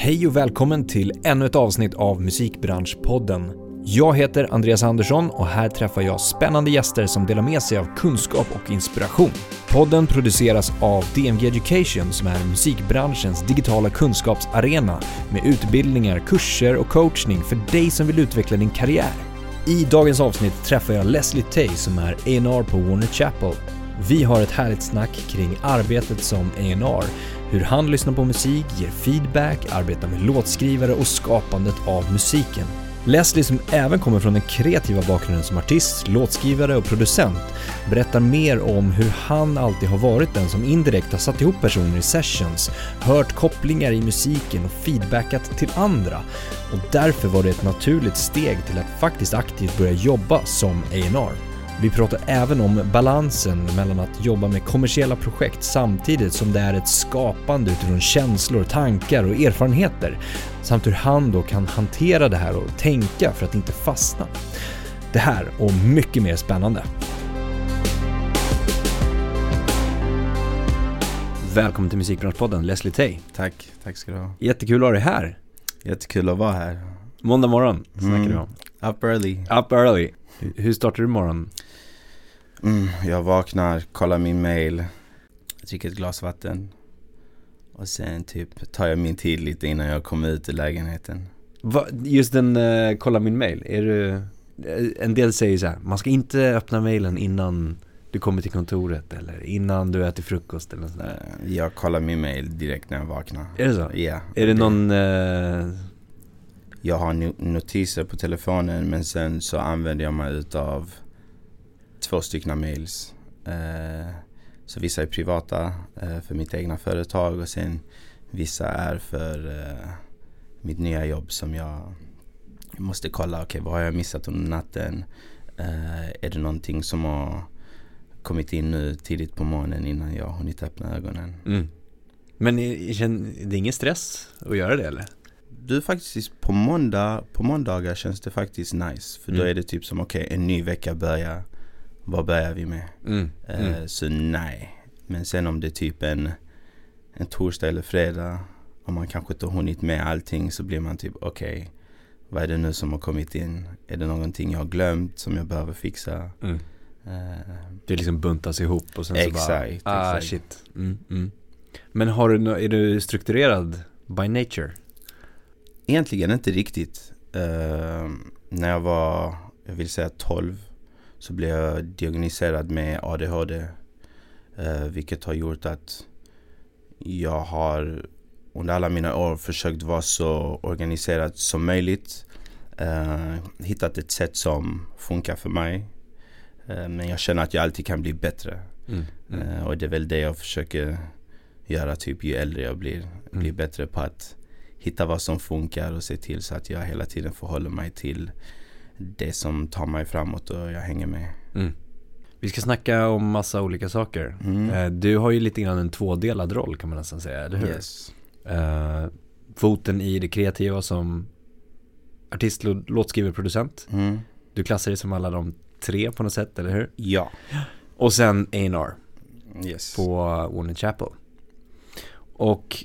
Hej och välkommen till ännu ett avsnitt av Musikbranschpodden. Jag heter Andreas Andersson och här träffar jag spännande gäster som delar med sig av kunskap och inspiration. Podden produceras av DMG Education som är musikbranschens digitala kunskapsarena med utbildningar, kurser och coachning för dig som vill utveckla din karriär. I dagens avsnitt träffar jag Leslie Tay som är A&R på Warner Chapel. Vi har ett härligt snack kring arbetet som A&R hur han lyssnar på musik, ger feedback, arbetar med låtskrivare och skapandet av musiken. Leslie som även kommer från den kreativa bakgrunden som artist, låtskrivare och producent berättar mer om hur han alltid har varit den som indirekt har satt ihop personer i sessions, hört kopplingar i musiken och feedbackat till andra och därför var det ett naturligt steg till att faktiskt aktivt börja jobba som A&R. Vi pratar även om balansen mellan att jobba med kommersiella projekt samtidigt som det är ett skapande utifrån känslor, tankar och erfarenheter samt hur han då kan hantera det här och tänka för att inte fastna. Det här och mycket mer spännande. Välkommen till Musikbranschpodden, Leslie Tay. Tack, tack ska du ha. Jättekul att ha dig här. Jättekul att vara här. Måndag morgon snackar mm. vi om. Up early. Up early. Hur startar du morgonen? Mm, jag vaknar, kollar min mail, dricker ett glas vatten. Och sen typ tar jag min tid lite innan jag kommer ut ur lägenheten. Va, just den, uh, kolla min mail, är du, eh, en del säger så här, man ska inte öppna mailen innan du kommer till kontoret eller innan du äter frukost eller sådär. Uh, jag kollar min mail direkt när jag vaknar. Är det så? Ja. Är det någon... Uh... Jag har notiser på telefonen men sen så använder jag mig utav två stycken mails. Eh, så vissa är privata eh, för mitt egna företag och sen vissa är för eh, mitt nya jobb som jag måste kolla. Okej, okay, vad har jag missat under natten? är det någonting som har kommit in nu tidigt på morgonen innan jag hunnit öppna ögonen? Mm. Men det är ingen stress att göra det eller? Du faktiskt på måndag, på måndagar känns det faktiskt nice. För mm. då är det typ som okej, okay, en ny vecka börjar vad börjar vi med? Mm. Uh, så nej. Men sen om det är typ en, en torsdag eller fredag om man kanske inte har hunnit med allting så blir man typ okej. Okay, vad är det nu som har kommit in? Är det någonting jag har glömt som jag behöver fixa? Mm. Uh, det liksom buntas ihop och sen exakt, så bara, ah exakt. shit. Mm, mm. Men har du, är du strukturerad by nature? Egentligen inte riktigt. Uh, när jag var, jag vill säga 12 så blev jag diagnostiserad med ADHD. Eh, vilket har gjort att jag har under alla mina år försökt vara så organiserad som möjligt. Eh, hittat ett sätt som funkar för mig. Eh, men jag känner att jag alltid kan bli bättre. Mm, mm. Eh, och det är väl det jag försöker göra typ ju äldre jag blir. Mm. Bli bättre på att hitta vad som funkar och se till så att jag hela tiden förhåller mig till det som tar mig framåt och jag hänger med. Mm. Vi ska snacka om massa olika saker. Mm. Eh, du har ju lite grann en tvådelad roll kan man nästan säga, eller hur? Yes. Uh, foten i det kreativa som artist, låtskrivare, producent. Mm. Du klassar dig som alla de tre på något sätt, eller hur? Ja. Och sen A&R yes. på Warner Chapel. Och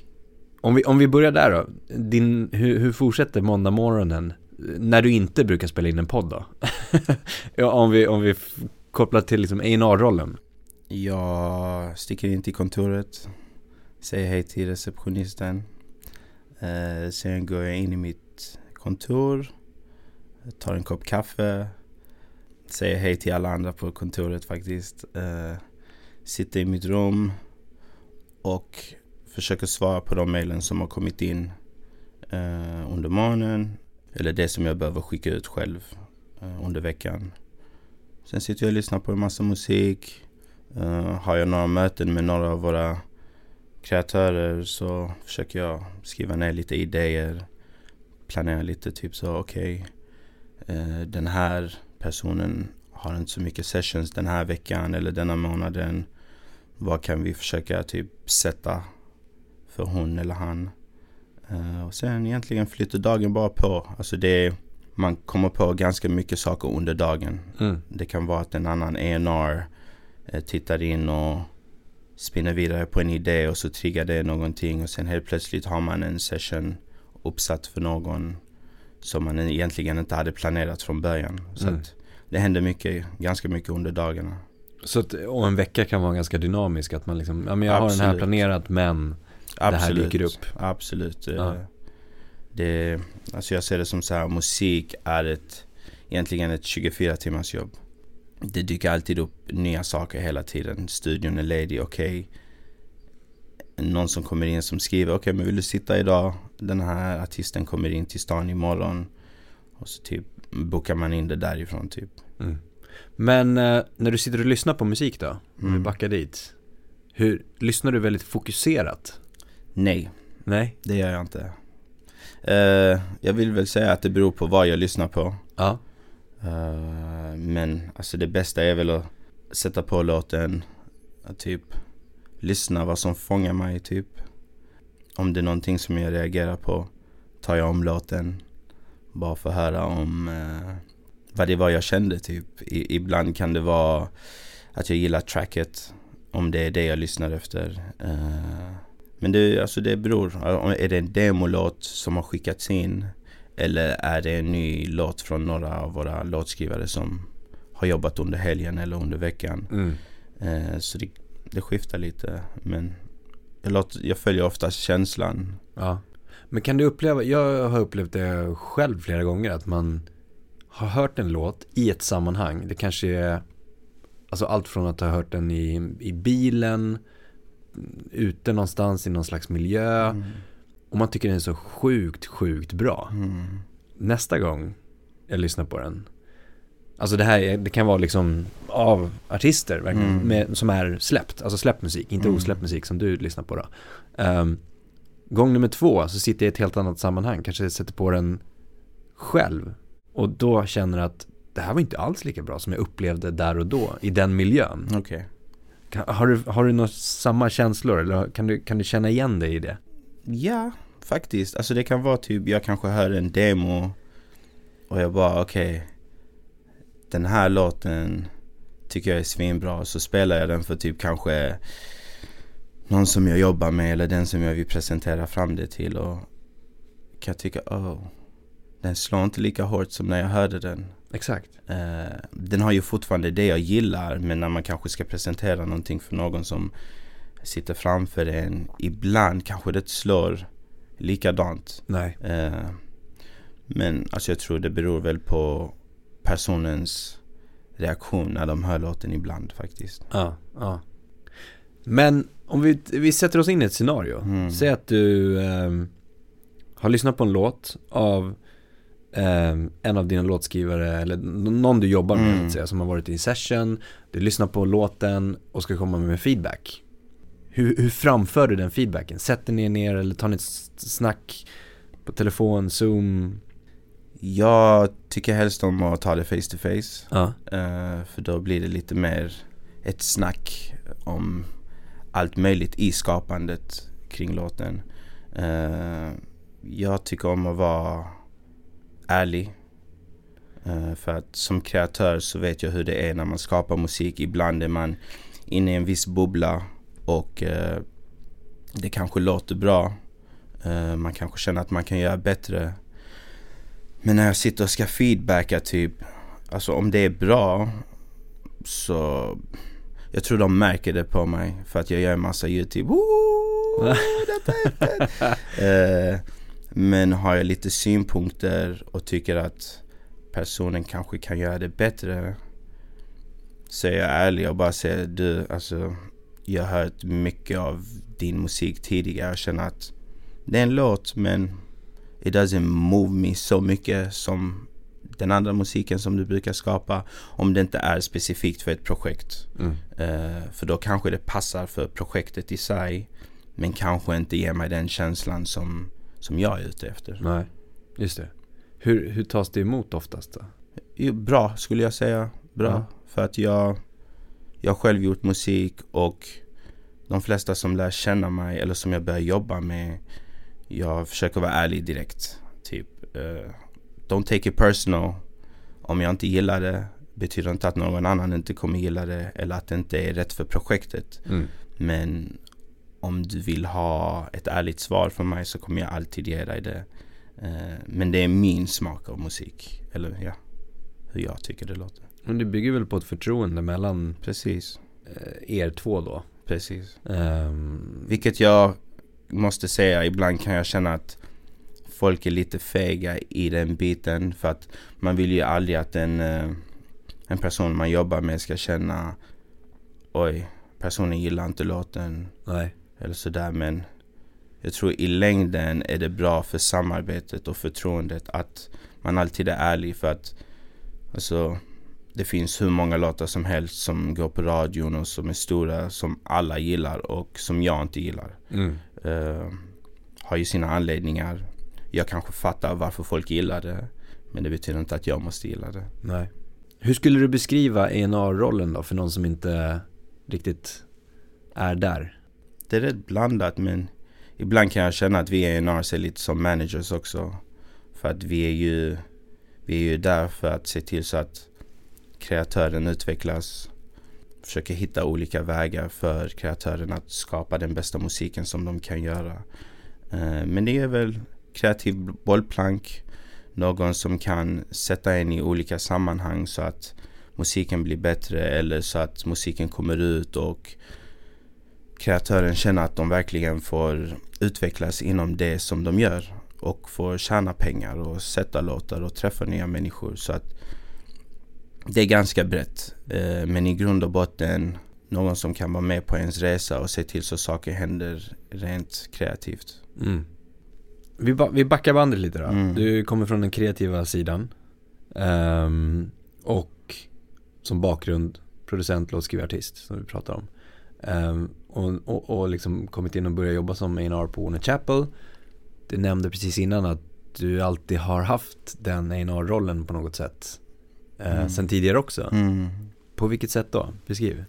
om vi, om vi börjar där då. Din, hur, hur fortsätter måndag morgonen när du inte brukar spela in en podd då? ja, om vi, om vi kopplar till liksom A&R-rollen. Jag sticker in till kontoret, säger hej till receptionisten. Eh, sen går jag in i mitt kontor, tar en kopp kaffe, säger hej till alla andra på kontoret faktiskt. Eh, sitter i mitt rum och försöker svara på de mejlen som har kommit in eh, under morgonen eller det som jag behöver skicka ut själv eh, under veckan. Sen sitter jag och lyssnar på en massa musik. Eh, har jag några möten med några av våra kreatörer så försöker jag skriva ner lite idéer. Planera lite typ så okej. Okay, eh, den här personen har inte så mycket sessions den här veckan eller denna månaden. Vad kan vi försöka typ sätta för hon eller han? Uh, och sen egentligen flyter dagen bara på. Alltså det man kommer på ganska mycket saker under dagen. Mm. Det kan vara att en annan ENR uh, tittar in och spinner vidare på en idé och så triggar det någonting och sen helt plötsligt har man en session uppsatt för någon som man egentligen inte hade planerat från början. Så Mm. det hände mycket, ganska mycket under dagarna. Så att, och en vecka kan vara ganska dynamisk, att man liksom, ja men jag har den här Absolut. planerat men det här dyker upp. Absolut. Ja. Det, alltså jag ser det som så här, musik är ett, egentligen ett 24 timmars jobb. Det dyker alltid upp nya saker hela tiden. Studion är ledig, okej. Någon som kommer in som skriver, okej men vill du sitta idag? Den här artisten kommer in till stan imorgon. Och så typ bokar man in det därifrån typ. Mm. Men eh, när du sitter och lyssnar på musik då, om vi Mm. backar dit. Hur, lyssnar du väldigt fokuserat? Nej, Nej? det gör jag inte. Eh, jag vill väl säga att det beror på vad jag lyssnar på. Ja. Eh, men alltså det bästa är väl att sätta på låten, typ lyssna vad som fångar mig typ. Om det är någonting som jag reagerar på tar jag om låten. Bara för att höra om eh, vad det var jag kände typ. I, ibland kan det vara att jag gillar tracket. Om det är det jag lyssnar efter. Eh, men det, alltså det beror. Är det en demolåt som har skickats in? Eller är det en ny låt från några av våra låtskrivare som har jobbat under helgen eller under veckan? Mm. Eh, så det, det skiftar lite. Men jag, låter, jag följer oftast känslan. Ja. Men kan du uppleva, jag har upplevt det själv flera gånger, att man har hört en låt i ett sammanhang. Det kanske är, alltså allt från att ha hört den i, i bilen, ute någonstans i någon slags miljö. Mm. Och man tycker den är så sjukt, sjukt bra. Mm. Nästa gång jag lyssnar på den. Alltså det här är, det kan vara liksom av artister verkligen, Mm. med, som är släppt. Alltså släppt musik, inte Mm. osläppt musik som du lyssnar på då. Ehm, gång nummer två så sitter jag i ett helt annat sammanhang, kanske sätter på den själv. Och då känner att det här var inte alls lika bra som jag upplevde där och då, i den miljön. Okej. Har, du, har du några samma känslor eller kan du, kan du känna igen dig i det? Ja, faktiskt. Alltså det kan vara typ, jag kanske hör en demo och jag bara okej. den här låten tycker jag är svinbra. Så spelar jag den för typ kanske någon som jag jobbar med eller den som jag vill presentera fram det till. Och kan tycka, oh, den slår inte lika hårt som när jag hörde den. Exakt. Eh, den har ju fortfarande det jag gillar men när man kanske ska presentera någonting för någon som sitter framför en. Ibland kanske det slår likadant. Nej. Eh, men alltså jag tror det beror väl på personens reaktion när de hör låten ibland faktiskt. Ja, ja. Men om vi, vi sätter oss in i ett scenario. Mm. Säg att du ehm, har lyssnat på en låt av ehm, en av dina låtskrivare eller någon du jobbar med Mm. att säga, som har varit i session. Du lyssnar på låten och ska komma med feedback. Hur, hur framför du den feedbacken? Sätter ni er ner eller tar ni ett snack på telefon, zoom? Jag tycker helst om att ta det face to face. Ja. Eh, för då blir det lite mer ett snack om allt möjligt i skapandet kring låten. Eh, jag tycker om att vara ärlig. Eh, för att som kreatör så vet jag hur det är när man skapar musik. Ibland är man inne i en viss bubbla och eh, det kanske låter bra. Eh, man kanske känner att man kan göra bättre. Men när jag sitter och ska feedbacka typ Alltså om det är bra så jag tror de märker det på mig för att jag gör en massa YouTube. Ooh, detta är fett. Men har jag lite synpunkter och tycker att personen kanske kan göra det bättre så är jag ärlig och bara säger du alltså jag har hört mycket av din musik tidigare och känner att det är en låt men it doesn't move me så mycket som den andra musiken som du brukar skapa om det inte är specifikt för ett projekt. Mm. Eh, för då kanske det passar för projektet i sig men kanske inte ger mig den känslan som, som jag är ute efter. Nej, just det. Hur, hur tas det emot oftast då? Bra skulle jag säga. Bra. Ja. För att jag, jag har själv gjort musik och de flesta som lär känna mig eller som jag börjar jobba med jag försöker vara ärlig direkt. Typ, eh, don't take it personal. Om jag inte gillar det betyder inte att någon annan inte kommer gilla det eller att det inte är rätt för projektet. Mm. Men om du vill ha ett ärligt svar från mig så kommer jag alltid ge dig det. Eh, men det är min smak av musik. Eller ja, hur jag tycker det låter. Men det bygger väl på ett förtroende mellan Precis, eh, er två då? precis. Ehm, Vilket jag måste säga, ibland kan jag känna att folk är lite fega i den biten. För att man vill ju aldrig att en, eh, en person man jobbar med ska känna Oj, personen gillar inte låten nej. Eller sådär. Men jag tror i längden är det bra för samarbetet och förtroendet att man alltid är ärlig. För att alltså, det finns hur många låtar som helst som går på radion och som är stora som alla gillar och som jag inte gillar. Mm. Eh, har ju sina anledningar. Jag kanske fattar varför folk gillar det. Men det betyder inte att jag måste gilla det. Nej. Hur skulle du beskriva A&R-rollen då för någon som inte riktigt är där? Det är rätt blandat men ibland kan jag känna att vi är är lite som managers också. För att vi är ju, vi är ju där för att se till så att kreatören utvecklas. Försöker hitta olika vägar för kreatören att skapa den bästa musiken som de kan göra. Eh, men det är väl kreativ bollplank. Någon som kan sätta en i olika sammanhang så att musiken blir bättre eller så att musiken kommer ut och kreatören känner att de verkligen får utvecklas inom det som de gör och får tjäna pengar och sätta låtar och träffa nya människor. Så att det är ganska brett. Eh, Men i grund och botten någon som kan vara med på ens resa och se till så saker händer rent kreativt. Mm. Vi, ba- vi backar bandet lite då. Mm. Du kommer från den kreativa sidan. Ehm, och som bakgrund producent, låtskrivare, artist som vi pratar om. Ehm, och, och, och liksom kommit in och börjat jobba som A&R på Warner Chapel. Du nämnde precis innan att du alltid har haft den A&R-rollen på något sätt. Uh, Mm. Sen tidigare också. Mm. På vilket sätt då? Beskriv.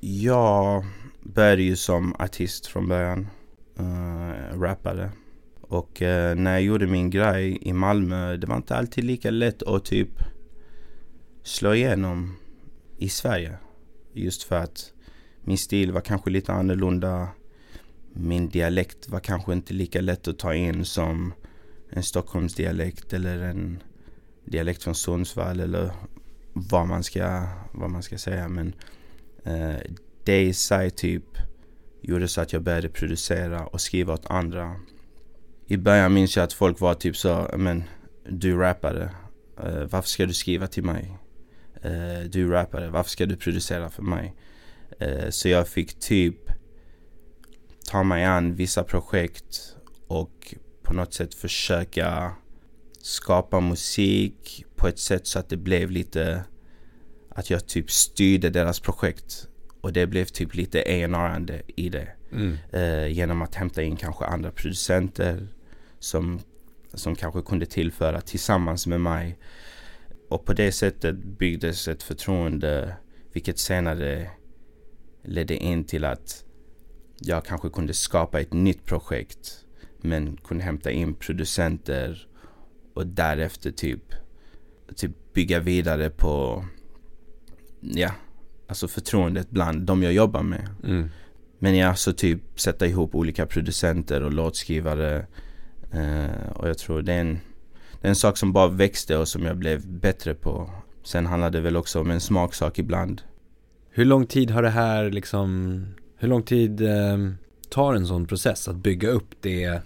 Jag började ju som artist från början. Uh, rappade. Och eh, när jag gjorde min grej i Malmö, det var inte alltid lika lätt att typ slå igenom i Sverige. Just för att min stil var kanske lite annorlunda. Min dialekt var kanske inte lika lätt att ta in som en Stockholmsdialekt eller en dialekt från Sundsvall eller vad man ska, vad man ska säga. Men eh, det i sig typ gjorde så att jag började producera och skriva åt andra. I början minns jag att folk var typ så, men du rappare, eh, varför ska du skriva till mig? Eh, du rappare, varför ska du producera för mig? Eh, så jag fick typ ta mig an vissa projekt och på något sätt försöka skapa musik på ett sätt så att det blev lite att jag typ styrde deras projekt och det blev typ lite A&R-ande i det. Mm. Eh, genom att hämta in kanske andra producenter som, som kanske kunde tillföra tillsammans med mig. Och på det sättet byggdes ett förtroende vilket senare ledde in till att jag kanske kunde skapa ett nytt projekt men kunde hämta in producenter och därefter typ, typ bygga vidare på ja, alltså förtroendet bland de jag jobbar med. Mm. Men jag så typ sätta ihop olika producenter och låtskrivare. Eh, och jag tror det är, en, det är en sak som bara växte och som jag blev bättre på. Sen handlar det väl också om en smaksak ibland. Hur lång tid har det här liksom, hur lång tid ehm, tar en sån process att bygga upp det,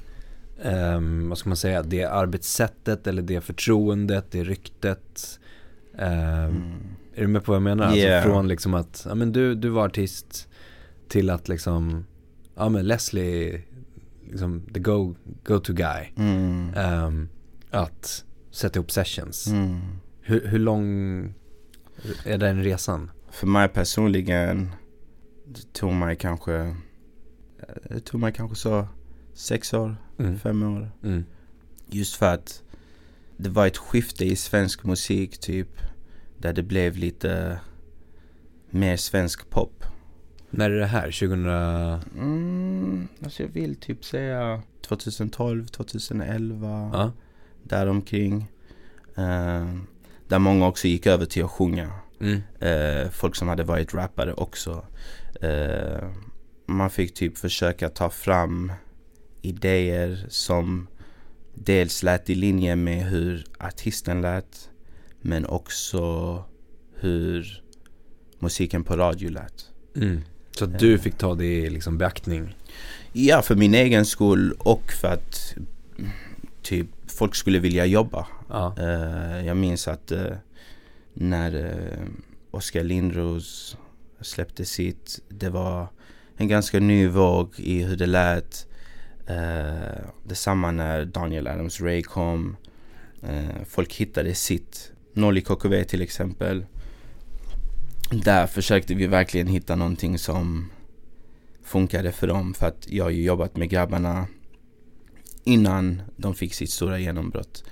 ehm, vad ska man säga, det arbetssättet eller det förtroendet, det ryktet? Ehm, Mm. Är du med på vad jag menar? Yeah. Alltså från liksom att, ja men du, du var artist till att liksom, ja men Leslie, liksom the go, go to guy. Mm. Ehm, att sätta ihop sessions. Mm. Hur, hur lång är den resan? För mig personligen det tog mig kanske Det tog mig kanske så sex år, Mm. fem år. Mm. Just för att det var ett skifte i svensk musik typ. Där det blev lite mer svensk pop. När är det här? 2000? Mm, alltså jag vill typ säga 2012, 2011. Ja. Däromkring. Uh, där många också gick över till att sjunga. Mm. Eh, folk som hade varit rappare också. Eh, man fick typ försöka ta fram idéer som dels lät i linje med hur artisten lät men också hur musiken på radio lät. Mm. Så att du fick ta det i liksom beaktning? Ja, för min egen skull och för att typ folk skulle vilja jobba. Ja. Uh, jag minns att uh, när eh, Oskar Lindros släppte sitt, det var en ganska ny våg i hur det lät. Eh, detsamma när Daniel Adams-Ray kom. Eh, folk hittade sitt. Nolly KKV till exempel. Där försökte vi verkligen hitta någonting som funkade för dem. För att jag har ju jobbat med grabbarna innan de fick sitt stora genombrott.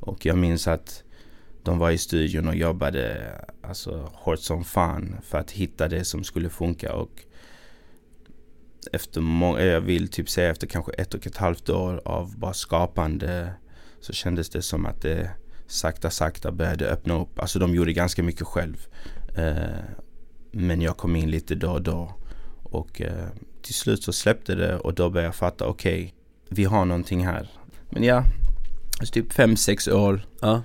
Och jag minns att de var i studion och jobbade alltså, hårt som fan för att hitta det som skulle funka. Och efter många, jag vill typ säga efter kanske ett och ett halvt år av bara skapande så kändes det som att det sakta sakta började öppna upp. Alltså de gjorde ganska mycket själv. Eh, men jag kom in lite då och då. Och eh, till slut så släppte det och då började jag fatta okej, okay, vi har någonting här. Men ja, alltså typ 5-6 år. Ja.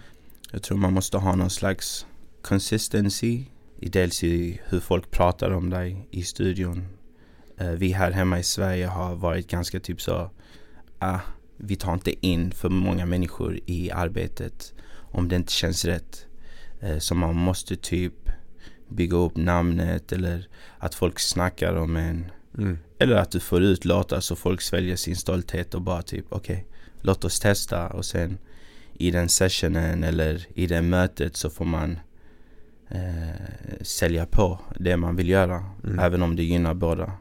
Jag tror man måste ha någon slags consistency. I dels i hur folk pratar om dig i studion. Uh, vi här hemma i Sverige har varit ganska typ så, ah, vi tar inte in för många människor i arbetet om det inte känns rätt. Uh, så man måste typ bygga upp namnet eller att folk snackar om en. Mm. Eller att du får ut låtar så folk sväljer sin stolthet och bara typ okej, okay, låt oss testa och sen i den sessionen eller i det mötet så får man eh, sälja på det man vill göra. Mm. Även om det gynnar båda.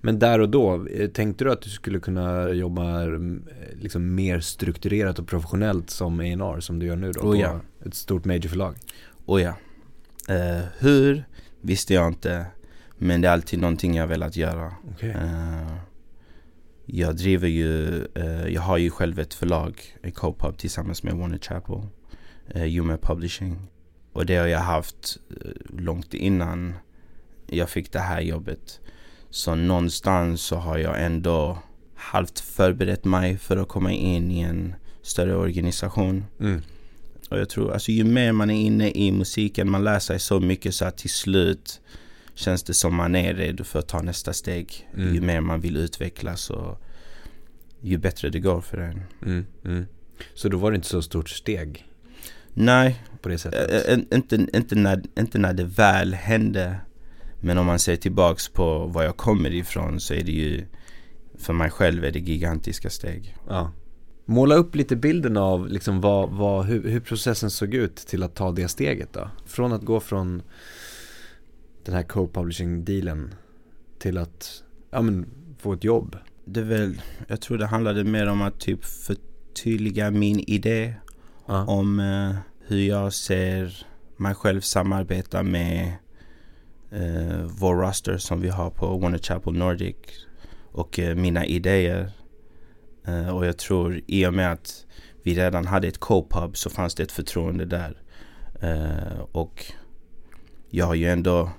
Men där och då, eh, tänkte du att du skulle kunna jobba mm, liksom mer strukturerat och professionellt som A&R som du gör nu då? Oh, ja. På ett stort majorförlag? Oh ja. Eh, hur visste jag inte. Men det är alltid någonting jag velat göra. Okay. Uh, jag driver ju, uh, jag har ju själv ett förlag, en co-pub tillsammans med Warner Chapel, uh, Yume Publishing. Och det har jag haft uh, långt innan jag fick det här jobbet. Så någonstans så har jag ändå halvt förberett mig för att komma in i en större organisation. Mm. Och jag tror, alltså ju mer man är inne i musiken, man lär sig så mycket så att till slut känns det som man är redo för att ta nästa steg. Mm. Ju mer man vill utvecklas och ju bättre det går för en. Mm, mm. Så då var det inte så stort steg? Nej, på det sättet. Ä inte, inte, när, inte när det väl hände. Men om man ser tillbaks på var jag kommer ifrån så är det ju för mig själv är det gigantiska steg. Ja. Måla upp lite bilden av liksom vad, vad, hur, hur processen såg ut till att ta det steget då. Från att gå från den här co-publishing dealen till att ja, men, få ett jobb? Det väl, jag tror det handlade mer om att typ förtydliga min idé ja. om uh, hur jag ser mig själv samarbeta med uh, vår roster som vi har på Warner Chapel Nordic och uh, mina idéer. och jag tror i och med att vi redan hade ett co-pub så fanns det ett förtroende där. och jag har ju ändå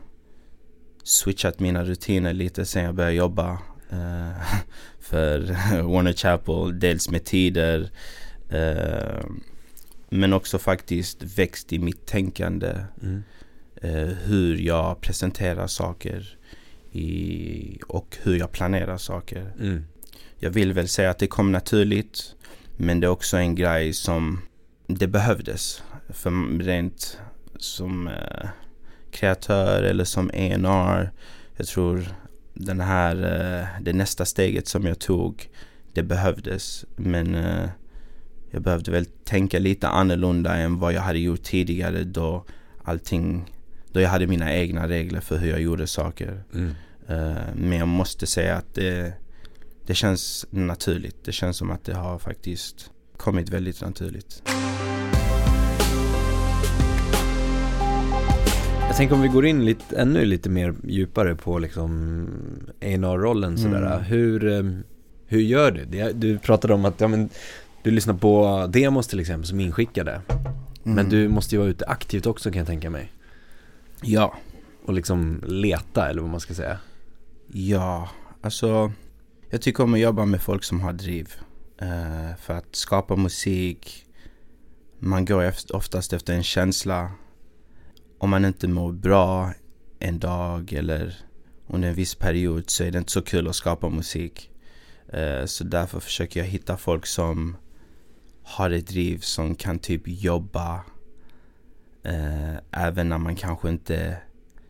switchat mina rutiner lite sen jag började jobba uh, för Warner Chapel. Dels med tider uh, men också faktiskt växt i mitt tänkande. Mm. Uh, hur jag presenterar saker i, och hur jag planerar saker. Mm. Jag vill väl säga att det kom naturligt men det är också en grej som det behövdes. För rent som kreatör eller som A&R. Jag tror den här, eh, det nästa steget som jag tog, det behövdes. Men eh, jag behövde väl tänka lite annorlunda än vad jag hade gjort tidigare då allting, då jag hade mina egna regler för hur jag gjorde saker. Mm. Eh, men jag måste säga att det, det känns naturligt. Det känns som att det har faktiskt kommit väldigt naturligt. Jag tänker om vi går in lite, ännu lite mer djupare på liksom A&R-rollen sådär. Mm. Hur, ehm, hur gör du? Du pratade om att ja, men, du lyssnar på demos till exempel som inskickade. Mm. Men du måste ju vara ute aktivt också kan jag tänka mig. Ja. Och liksom leta eller vad man ska säga. Ja, alltså jag tycker om att jobba med folk som har driv. Uh, för att skapa musik, man går oftast efter en känsla. Om man inte mår bra en dag eller under en viss period så är det inte så kul att skapa musik. Eh, så därför försöker jag hitta folk som har ett driv som kan typ jobba eh, även när man kanske inte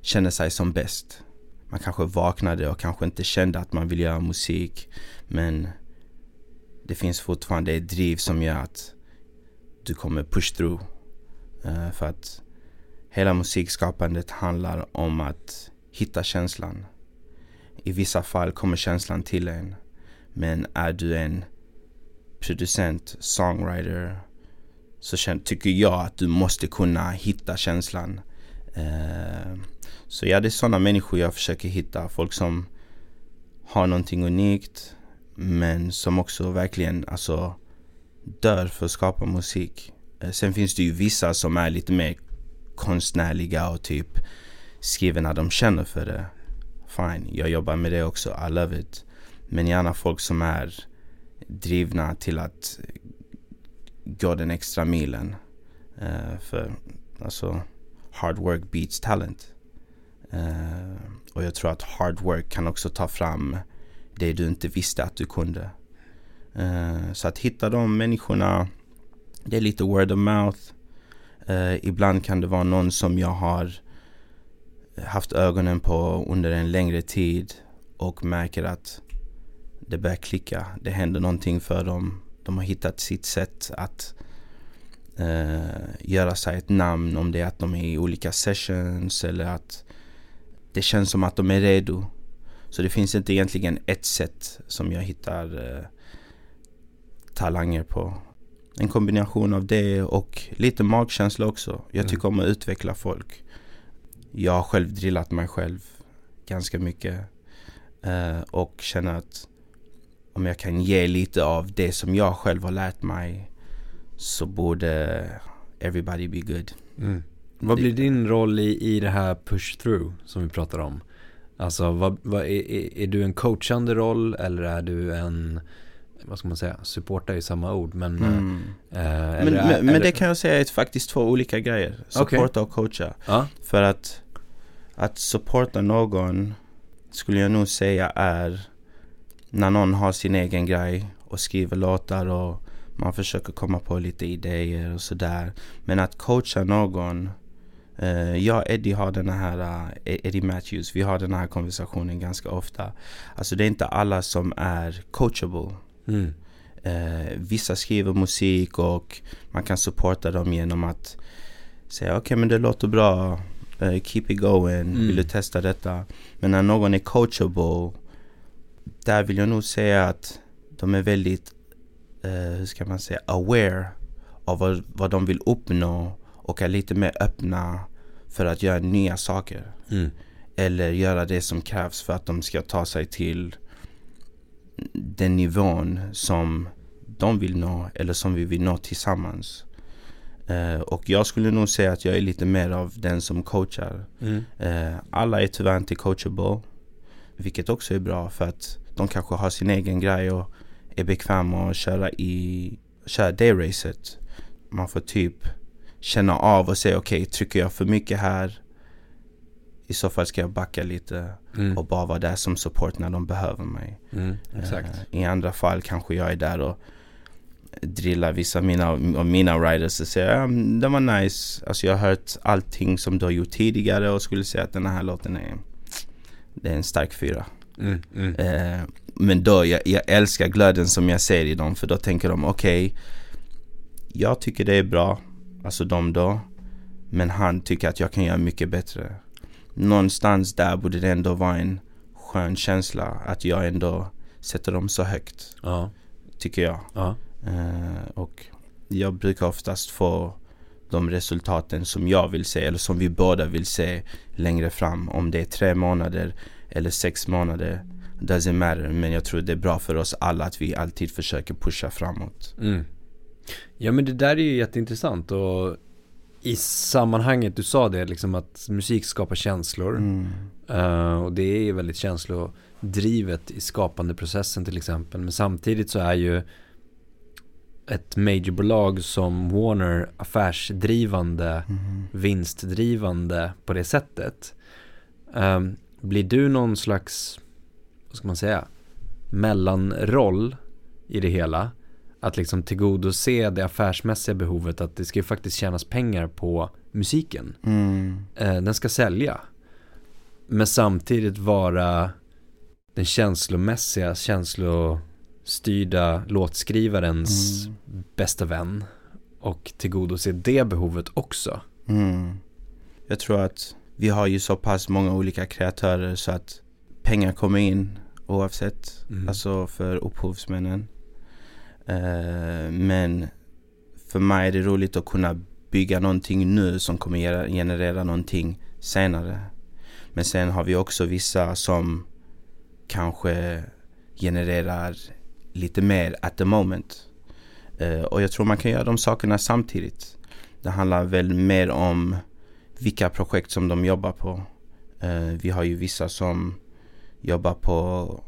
känner sig som bäst. Man kanske vaknade och kanske inte kände att man vill göra musik men det finns fortfarande ett driv som gör att du kommer push through. Eh, för att hela musikskapandet handlar om att hitta känslan. I vissa fall kommer känslan till en. Men är du en producent, songwriter så tycker jag att du måste kunna hitta känslan. Eh, så ja, det är sådana människor jag försöker hitta. Folk som har någonting unikt men som också verkligen alltså dör för att skapa musik. Eh, sen finns det ju vissa som är lite mer konstnärliga och typ skriver när de känner för det. Fine, jag jobbar med det också, I love it. Men gärna folk som är drivna till att gå den extra milen. Uh, för alltså, hard work beats talent. Uh, och jag tror att hard work kan också ta fram det du inte visste att du kunde. Uh, så att hitta de människorna, det är lite word of mouth. Eh, ibland kan det vara någon som jag har haft ögonen på under en längre tid och märker att det börjar klicka. Det händer någonting för dem. De har hittat sitt sätt att eh, göra sig ett namn. Om det är att de är i olika sessions eller att det känns som att de är redo. Så det finns inte egentligen ett sätt som jag hittar eh, talanger på. En kombination av det och lite magkänsla också. Jag mm. tycker om att utveckla folk. Jag har själv drillat mig själv ganska mycket. Eh, och känner att om jag kan ge lite av det som jag själv har lärt mig så borde everybody be good. Mm. Vad blir din roll i, i det här push through som vi pratar om? Alltså vad, vad är, är, är, du en coachande roll eller är du en vad ska man säga, supporta är samma ord men mm. äh, Men, är, men, men det kan jag säga är faktiskt två olika grejer Supporta okay. och coacha ja. För att Att supporta någon Skulle jag nog säga är När någon har sin egen grej och skriver låtar och man försöker komma på lite idéer och sådär Men att coacha någon Uh, jag och Eddie har den här, uh, Eddie Matthews, vi har den här konversationen ganska ofta. Alltså det är inte alla som är coachable. Mm. Uh, vissa skriver musik och man kan supporta dem genom att säga okej okay, men det låter bra, uh, keep it going, mm. vill du testa detta? Men när någon är coachable, där vill jag nog säga att de är väldigt, hur ska man säga, aware av vad, vad de vill uppnå och är lite mer öppna för att göra nya saker. Mm. Eller göra det som krävs för att de ska ta sig till den nivån som de vill nå eller som vi vill nå tillsammans. Uh, och jag skulle nog säga att jag är lite mer av den som coachar. Mm. Uh, alla är tyvärr inte coachable. Vilket också är bra för att de kanske har sin egen grej och är bekväma att köra i köra det racet. Man får typ känna av och säga okej, okay, trycker jag för mycket här i så fall ska jag backa lite mm. och bara vara där som support när de behöver mig. Mm. Uh, I andra fall kanske jag är där och drillar vissa av mina, av mina riders och säger ja, det var nice. Alltså jag har hört allting som du har gjort tidigare och skulle säga att den här låten är, det är en stark fyra. Mm, uh, men då, jag, jag, älskar glöden som jag ser i dem för då tänker de okej, okay, jag tycker det är bra Alltså de då. Men han tycker att jag kan göra mycket bättre. Någonstans där borde det ändå vara en skön känsla att jag ändå sätter dem så högt. Ja. Tycker jag. Ja. Uh, och jag brukar oftast få de resultaten som jag vill se eller som vi båda vill se längre fram. Om det är tre månader eller sex månader. Doesn't matter. Men jag tror det är bra för oss alla att vi alltid försöker pusha framåt. Mm. Ja men det där är ju jätteintressant och i sammanhanget du sa det liksom att musik skapar känslor. Mm. Uh, och det är väldigt känslodrivet i skapandeprocessen till exempel. Men samtidigt så är ju ett majorbolag som Warner affärsdrivande, Mhm. vinstdrivande på det sättet. Ehm, blir du någon slags, vad ska man säga, mellanroll i det hela? Att liksom tillgodose det affärsmässiga behovet att det ska ju faktiskt tjänas pengar på musiken. Mm. Eh, den ska sälja. Men samtidigt vara den känslomässiga, känslostyrda låtskrivarens Mm. bästa vän. Och tillgodose det behovet också. Mm. Jag tror att vi har ju så pass många olika kreatörer så att pengar kommer in oavsett. Mm. Alltså för upphovsmännen. Eh, men för mig är det roligt att kunna bygga någonting nu som kommer generera någonting senare. Men sen har vi också vissa som kanske genererar lite mer at the moment. Eh, och jag tror man kan göra de sakerna samtidigt. Det handlar väl mer om vilka projekt som de jobbar på. Eh, vi har ju vissa som jobbar på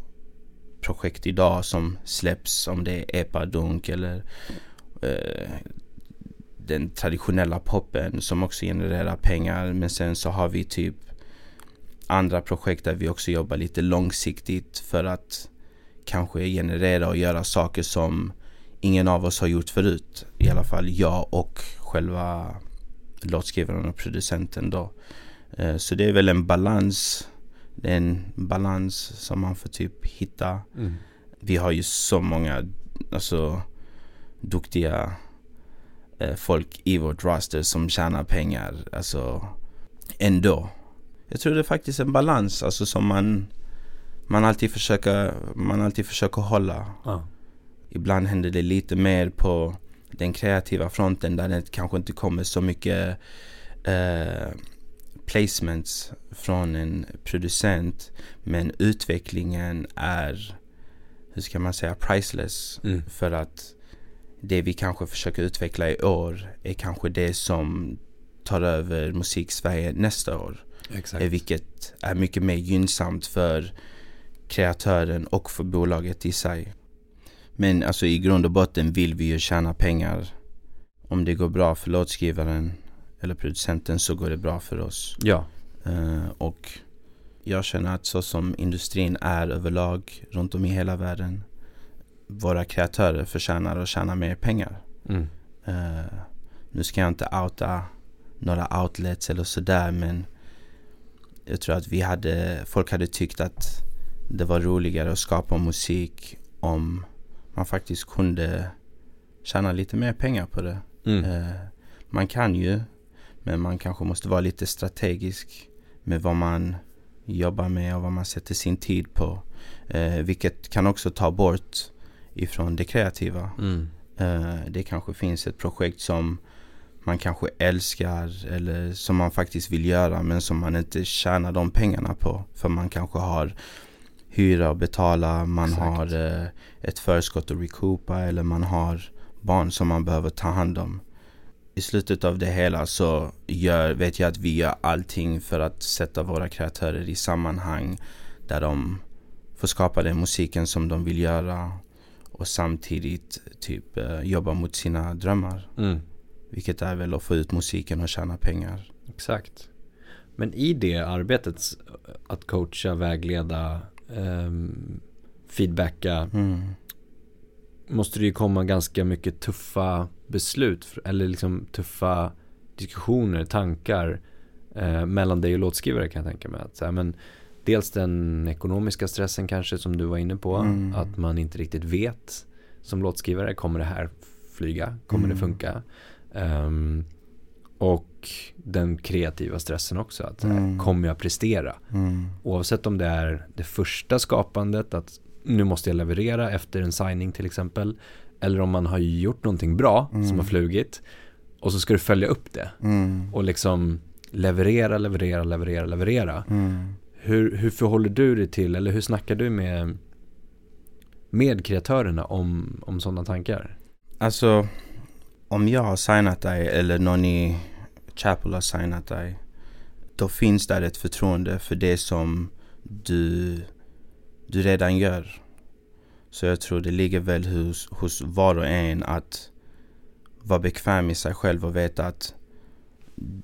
projekt idag som släpps om det är epadunk eller eh, den traditionella poppen som också genererar pengar. Men sen så har vi typ andra projekt där vi också jobbar lite långsiktigt för att kanske generera och göra saker som ingen av oss har gjort förut. I alla fall jag och själva låtskrivaren och producenten då. Eh, så det är väl en balans. Det är en balans som man får typ hitta. Vi har ju så många alltså, duktiga eh, folk i vårt roster som tjänar pengar. Alltså ändå. Jag tror det är faktiskt en balans alltså som man man alltid försöker, man alltid försöker hålla. Ja. Ibland händer det lite mer på den kreativa fronten där det kanske inte kommer så mycket eh, placements från en producent. Men utvecklingen är, hur ska man säga, priceless. Mm. För att det vi kanske försöker utveckla i år är kanske det som tar över musik-Sverige nästa år. Exakt. Eh, Vilket är mycket mer gynnsamt för kreatören och för bolaget i sig. Men alltså i grund och botten vill vi ju tjäna pengar. Om det går bra för låtskrivaren eller producenten så går det bra för oss. Ja. Eh, och jag känner att så som industrin är överlag runt om i hela världen. Våra kreatörer förtjänar att tjäna mer pengar. Mm. Eh, nu ska jag inte outa några outlets eller sådär men jag tror att vi hade, folk hade tyckt att det var roligare att skapa musik om man faktiskt kunde tjäna lite mer pengar på det. Mm. Eh, man kan ju, men man kanske måste vara lite strategisk med vad man jobbar med och vad man sätter sin tid på. Eh, vilket kan också ta bort ifrån det kreativa. Mm. Eh, det kanske finns ett projekt som man kanske älskar eller som man faktiskt vill göra men som man inte tjänar de pengarna på. För man kanske har hyra att betala, man Exakt. har eh, ett förskott att recoupa eller man har barn som man behöver ta hand om. I slutet av det hela så gör, vet jag att vi gör allting för att sätta våra kreatörer i sammanhang där de får skapa den musiken som de vill göra och samtidigt typ eh, jobba mot sina drömmar. Mm. Vilket är väl att få ut musiken och tjäna pengar. Exakt. Men i det arbetet, att coacha, vägleda, ehm, feedbacka, Mm. måste det ju komma ganska mycket tuffa beslut, eller liksom tuffa diskussioner, tankar eh, mellan dig och låtskrivare kan jag tänka mig. Att, så här, men dels den ekonomiska stressen kanske som du var inne på, Mm. att man inte riktigt vet som låtskrivare, kommer det här flyga? Kommer Mm. det funka? Ehm, och den kreativa stressen också, att här, Mm. kommer jag prestera? Mm. Oavsett om det är det första skapandet, att nu måste jag leverera efter en signing till exempel. Eller om man har gjort någonting bra som Mm. har flugit. Och så ska du följa upp det. Mm. Och liksom leverera, leverera, leverera, leverera. Mm. Hur, hur förhåller du dig till, eller hur snackar du med, med kreatörerna om, om sådana tankar? Alltså, om jag har signat dig eller någon i Chapel har signat dig. Då finns där ett förtroende för det som du, du redan gör. Så jag tror det ligger väl hos, hos var och en att vara bekväm i sig själv och veta att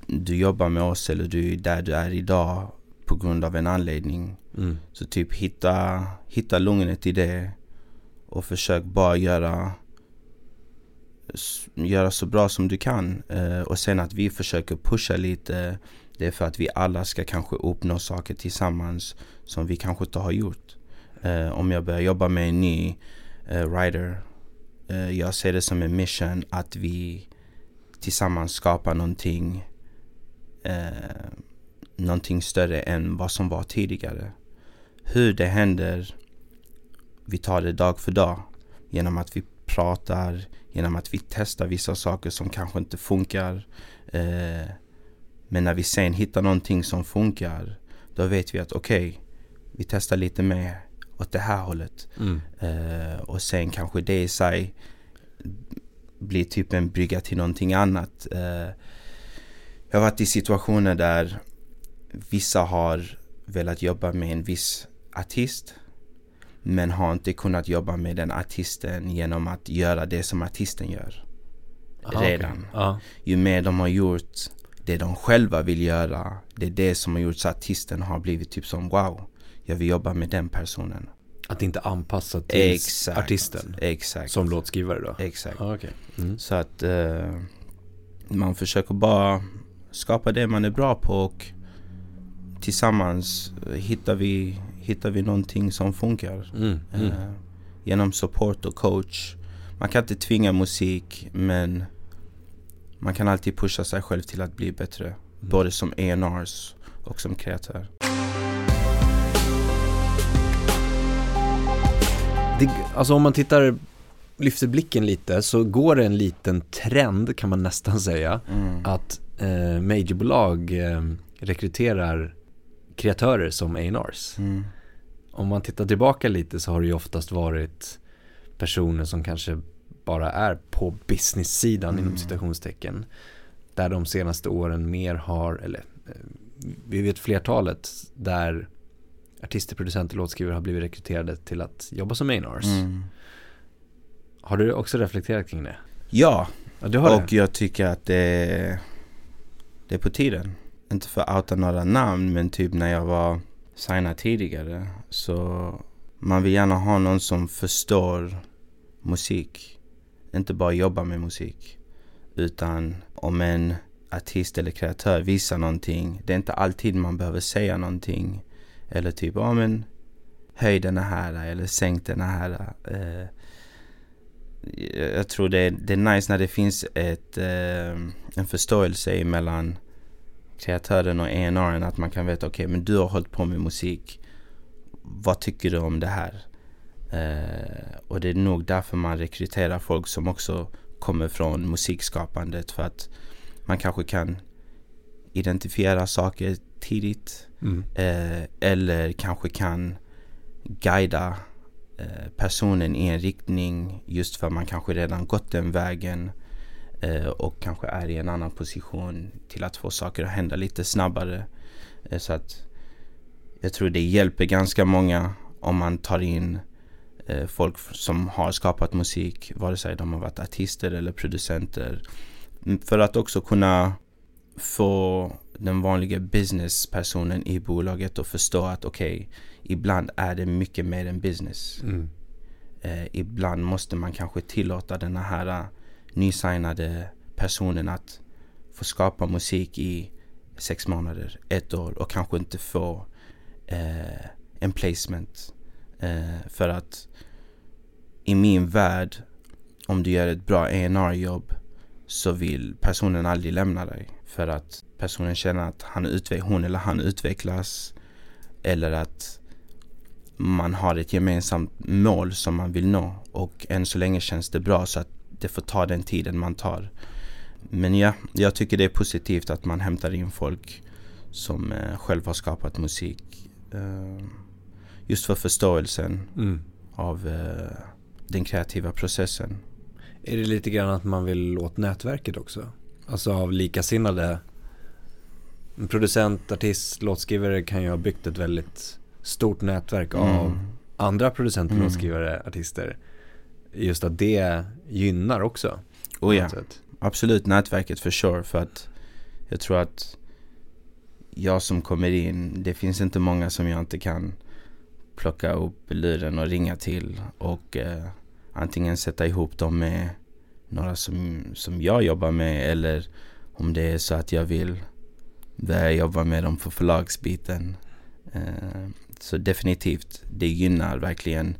du jobbar med oss eller du är där du är idag på grund av en anledning. Mm. Så typ hitta, hitta lugnet i det och försök bara göra göra så bra som du kan. Eh, och sen att vi försöker pusha lite. Det är för att vi alla ska kanske uppnå saker tillsammans som vi kanske inte har gjort. Eh, om jag börjar jobba med en ny eh, writer. Eh, jag ser det som en mission att vi tillsammans skapar någonting. Eh, någonting större än vad som var tidigare. Hur det händer, vi tar det dag för dag. Genom att vi pratar, genom att vi testar vissa saker som kanske inte funkar. Eh, men när vi sen hittar någonting som funkar, då vet vi att okej, okay, vi testar lite mer åt det här hållet. Mm. Eh, och sen kanske det i sig blir typ en brygga till någonting annat. Eh, jag har varit i situationer där vissa har velat jobba med en viss artist men har inte kunnat jobba med den artisten genom att göra det som artisten gör. Aha, redan. okej. Ja. Ju mer de har gjort det de själva vill göra, det är det som har gjort så att artisten har blivit typ som wow, jag vill jobba med den personen. Att inte anpassa till Exakt. artisten Exakt. som låtskrivare då? Exakt. Ja, okej. Mm. Så att eh, man försöker bara skapa det man är bra på och tillsammans eh, hittar vi, hittar vi någonting som funkar. Mm. Mm. Eh, genom support och coach. Man kan inte tvinga musik men man kan alltid pusha sig själv till att bli bättre. Mm. Både som A&Rs och som kreatör. Det, alltså om man tittar, lyfter blicken lite så går det en liten trend kan man nästan säga Mm. att eh, majorbolag eh, rekryterar kreatörer som A&Rs. Mm. Om man tittar tillbaka lite så har det ju oftast varit personer som kanske bara är på business-sidan inom Mm. citationstecken. Där de senaste åren mer har, eller eh, vi vet flertalet där artister, producenter, låtskrivare har blivit rekryterade till att jobba som A&Rs. Mm. Har du också reflekterat kring det? Ja, Ja, du har och det? jag tycker att det, det är på tiden. Inte för att outa några namn men typ när jag var signad tidigare så man vill gärna ha någon som förstår musik. Inte bara jobba med musik. Utan om en artist eller kreatör visar någonting. Det är inte alltid man behöver säga någonting. Eller typ, ja men höj den här eller sänk den här. Eh, jag tror det är, det är nice när det finns ett, eh, en förståelse mellan kreatören och enaren att man kan veta okej men du har hållit på med musik. Vad tycker du om det här? Eh, och det är nog därför man rekryterar folk som också kommer från musikskapandet för att man kanske kan identifiera saker tidigt Mm. eh, eller kanske kan guida eh, personen i en riktning just för man kanske redan gått den vägen eh, och kanske är i en annan position till att få saker att hända lite snabbare. Eh, så att jag tror det hjälper ganska många om man tar in eh, folk som har skapat musik, vare sig de har varit artister eller producenter. För att också kunna få den vanliga businesspersonen i bolaget att förstå att okej, ibland är det mycket mer än business. Mm. Eh, ibland måste man kanske tillåta den här uh, nysignade personen att få skapa musik i sex månader, ett år och kanske inte få eh, en placement. Eh, för att i min värld, om du gör ett bra A&R jobb så vill personen aldrig lämna dig. För att personen känner att han hon eller han utvecklas. Eller att man har ett gemensamt mål som man vill nå. Och än så länge känns det bra så att det får ta den tiden man tar. Men ja, jag tycker det är positivt att man hämtar in folk som eh, själv har skapat musik. Eh, just för förståelsen Mm. av eh, den kreativa processen. Är det lite grann att man vill åt nätverket också? Alltså av likasinnade En producent, artist, låtskrivare kan ju ha byggt ett väldigt stort nätverk av Mm. andra producenter, Mm. låtskrivare, artister. Just att det gynnar också. Oh ja, absolut nätverket för sure. För att jag tror att jag som kommer in, det finns inte många som jag inte kan plocka upp luren och ringa till och eh, antingen sätta ihop dem med några som, som jag jobbar med eller om det är så att jag vill börja jobba med dem för förlagsbiten. Eh, så definitivt, det gynnar verkligen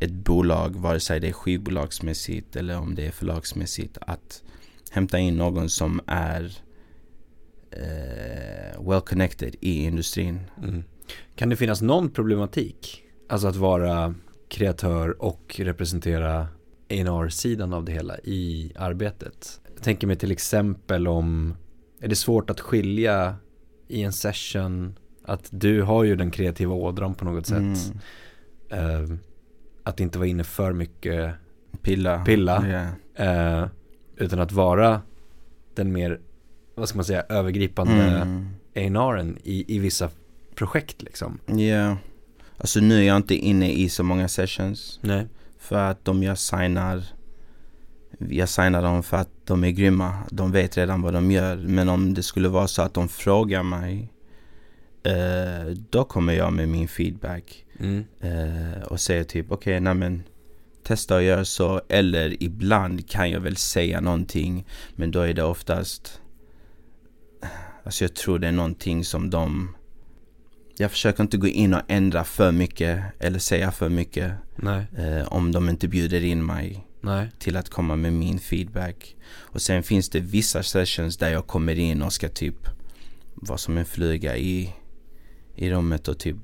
ett bolag, vare sig det är skivbolagsmässigt eller om det är förlagsmässigt, att hämta in någon som är eh, well connected i industrin. Mm. Kan det finnas någon problematik? Alltså att vara kreatör och representera A&R-sidan av det hela i arbetet. Jag tänker mig till exempel om, är det svårt att skilja i en session att du har ju den kreativa ådran på något sätt. Mm. Eh, att inte vara inne för mycket Pilla. Pilla. Ja. eh, utan att vara den mer, vad ska man säga, övergripande Mm. A&R'n i, i vissa projekt liksom. Ja. Alltså nu är jag inte inne i så många sessions. Nej. För att de jag signar Jag signar dem för att de är grymma. De vet redan vad de gör. Men om det skulle vara så att de frågar mig eh, Då kommer jag med min feedback. Mm. Eh, och säger typ okej, okay, men Testa att göra så. Eller ibland kan jag väl säga någonting. Men då är det oftast Alltså jag tror det är någonting som de Jag försöker inte gå in och ändra för mycket. Eller säga för mycket. Eh, om de inte bjuder in mig nej. till att komma med min feedback. Och sen finns det vissa sessions där jag kommer in och ska typ vara som en fluga i, i rummet och typ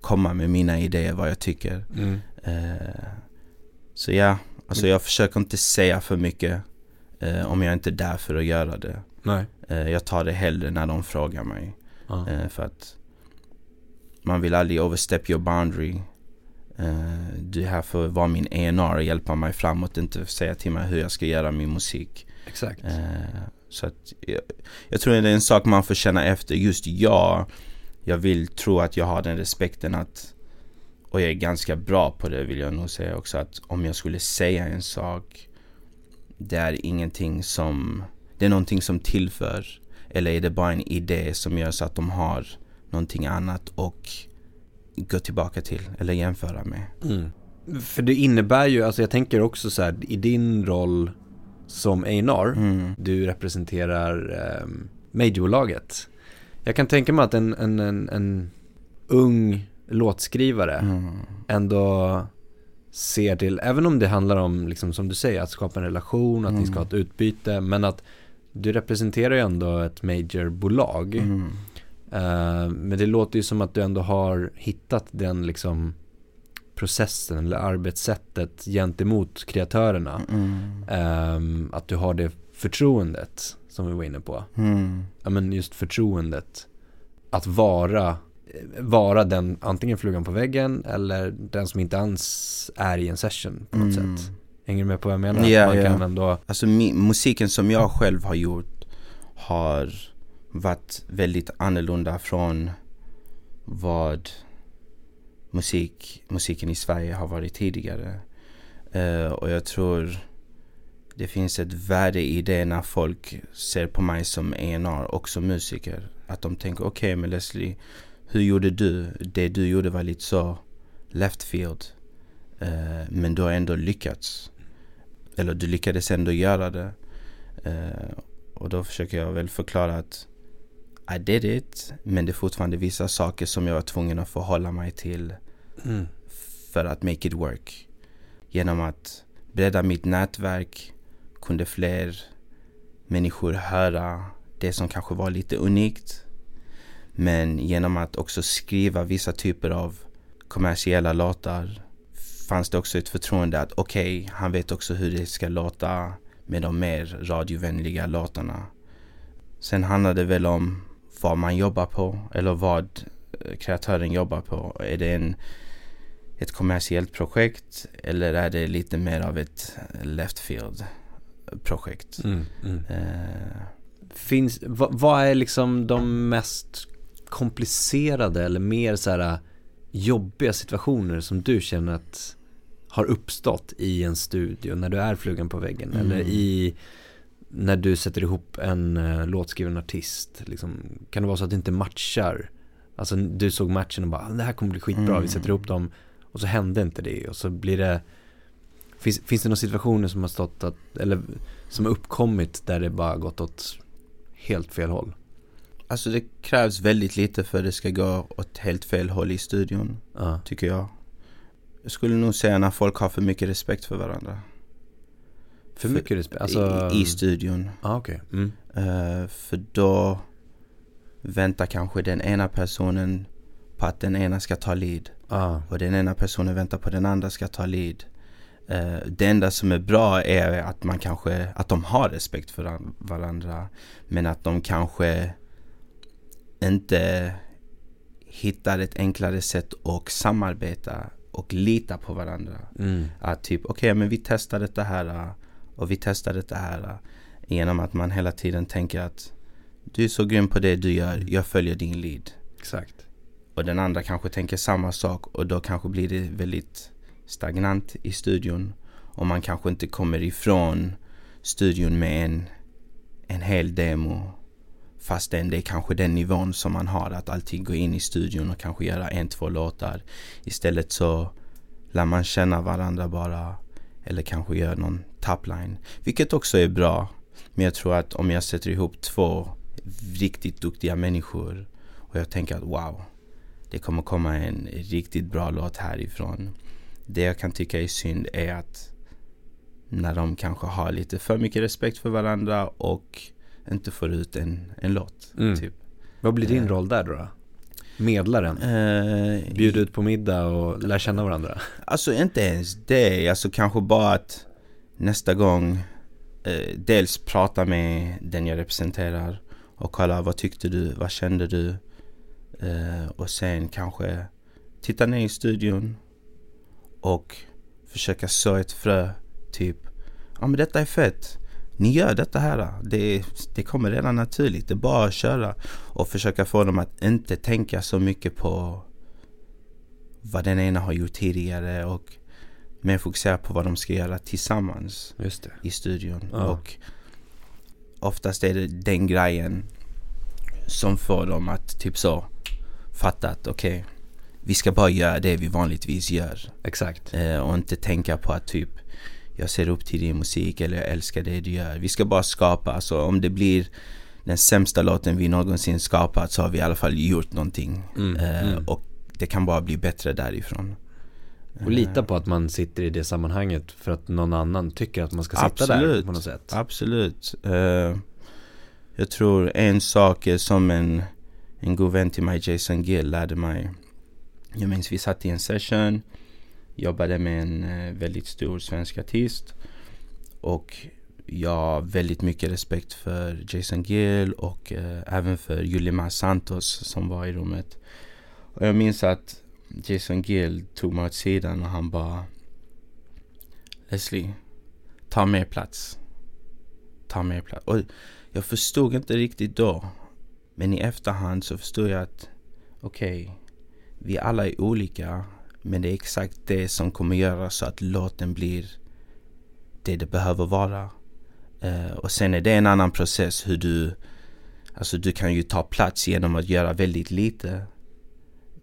komma med mina idéer vad jag tycker. Mm. Eh, så ja, alltså jag försöker inte säga för mycket eh, om jag inte är där för att göra det. Nej. Eh, jag tar det hellre när de frågar mig. Ja. Eh, för att man vill aldrig overstep your boundary. Eh, du är här för att vara min A&R och hjälpa mig framåt, inte säga till mig hur jag ska göra min musik. Exakt. Eh, så att jag, jag tror det är en sak man får känna efter. Just jag, jag vill tro att jag har den respekten att och jag är ganska bra på det vill jag nog säga också att om jag skulle säga en sak Det är ingenting som Det är någonting som tillför Eller är det bara en idé som gör så att de har Någonting annat och Gå tillbaka till eller jämföra med Mm. För det innebär ju, alltså jag tänker också så här, i din roll som A&R mm. du representerar eh, Majorbolaget. Jag kan tänka mig att en, en, en, en ung låtskrivare Mm. ändå ser till, även om det handlar om, liksom, som du säger, att skapa en relation, att ni ska ha ett utbyte, men att du representerar ju ändå ett majorbolag. Mm. Eh, men det låter ju som att du ändå har hittat den liksom processen eller arbetssättet gentemot kreatörerna. Mm. Ehm, att du har det förtroendet som vi var inne på. Mm. Ja men just förtroendet. Att vara, vara den, antingen flugan på väggen eller den som inte ens är i en session på något Mm. sätt. Hänger du med på vad jag menar? Ja, Man ja. kan ändå, Alltså musiken som jag själv har gjort har varit väldigt annorlunda från vad musik, musiken i Sverige har varit tidigare. Uh, och jag tror det finns ett värde i det när folk ser på mig som ENR och som musiker. Att de tänker okej men Leslie, hur gjorde du? Det du gjorde var lite så left field. Uh, men du har ändå lyckats. Eller du lyckades ändå göra det. Uh, och då försöker jag väl förklara att i did it. Men det är fortfarande vissa saker som jag var tvungen att förhålla mig till mm, för att make it work. Genom att bredda mitt nätverk kunde fler människor höra det som kanske var lite unikt. Men genom att också skriva vissa typer av kommersiella låtar fanns det också ett förtroende att okej, okay, han vet också hur det ska låta med de mer radiovänliga låtarna. Sen handlar det väl om vad man jobbar på eller vad eh, kreatören jobbar på. Är det en, ett kommersiellt projekt eller är det lite mer av ett left field projekt? mm, mm. Eh, Finns, vad, vad är liksom de mest komplicerade eller mer så här jobbiga situationer som du känner att har uppstått i en studio när du är flugan på väggen Mm. eller i när du sätter ihop en uh, låtskriven artist liksom, kan det vara så att det inte matchar alltså du såg matchen och bara "Ah, det här kommer bli skitbra, Mm. vi sätter ihop dem och så hände inte det och så blir det finns, finns det några situationer som har stått att, eller som har uppkommit där det bara gått åt helt fel håll? Alltså det krävs väldigt lite för att det ska gå åt helt fel håll i studion, Ja, tycker jag. Jag skulle nog säga när folk har för mycket respekt för varandra. För mycket respekt, alltså I, I studion. Ja okej, mm. Eh, för då väntar kanske den ena personen på att den ena ska ta lead. Ja, Och den ena personen väntar på att den andra ska ta lead. Eh, det enda som är bra är att man kanske, att de har respekt för an- varandra. Men att de kanske inte hittar ett enklare sätt att samarbeta och lita på varandra. mm. Att typ, okej men vi testar detta här och vi testar detta här. äh, Genom att man hela tiden tänker att du är så grym på det du gör, jag följer din lead. exakt Och den andra kanske tänker samma sak och då kanske blir det väldigt stagnant i studion. Och man kanske inte kommer ifrån studion med en, en hel demo. Fastän det är kanske den nivån som man har, att alltid gå in i studion och kanske göra en, två låtar. Istället så lär man känna varandra bara. Eller kanske göra någon topline. Vilket också är bra. Men jag tror att om jag sätter ihop två riktigt duktiga människor och jag tänker att wow, det kommer komma en riktigt bra låt härifrån. Det jag kan tycka är synd är att när de kanske har lite för mycket respekt för varandra och inte får ut en, en låt. Mm. Typ. Vad blir din Eh. roll där då? Medlaren? Eh, Bjuda ut på middag och lära känna varandra? Alltså inte ens det, alltså kanske bara att nästa gång eh, dels prata med den jag representerar och kolla vad tyckte du, vad kände du? Eh, och sen kanske titta ner i studion och försöka så ett frö, typ ja men detta är fett, ni gör detta här, det, det kommer redan naturligt, det är bara att köra. Och försöka få dem att inte tänka så mycket på vad den ena har gjort tidigare och mer fokusera på vad de ska göra tillsammans i studion. Ja. Och oftast är det den grejen som får dem att typ så fatta att okej, vi ska bara göra det vi vanligtvis gör. Exakt Eh, och inte tänka på att typ jag ser upp till din musik eller jag älskar det du gör. Vi ska bara skapa, alltså om det blir den sämsta låten vi någonsin skapat så har vi i alla fall gjort någonting. Mm, Eh, mm. Och det kan bara bli bättre därifrån. Och lita på att man sitter i det sammanhanget för att någon annan tycker att man ska sitta där Absolut. på något sätt Absolut. Eh, jag tror en sak som en, en god vän till mig, Jason Gill, lärde mig. Jag minns vi satt i en session, jobbade med en eh, väldigt stor svensk artist. Och jag har väldigt mycket respekt för Jason Gill och eh, även för Yulima Santos som var i rummet. Och jag minns att Jason Gill tog mig åt sidan och han bara Leslie, ta mer plats. Ta mer plats. Och jag förstod inte riktigt då. Men i efterhand så förstod jag att okej, vi alla är olika. Men det är exakt det som kommer göra så att låten blir det det behöver vara. Eh, och sen är det en annan process hur du, alltså du kan ju ta plats genom att göra väldigt lite.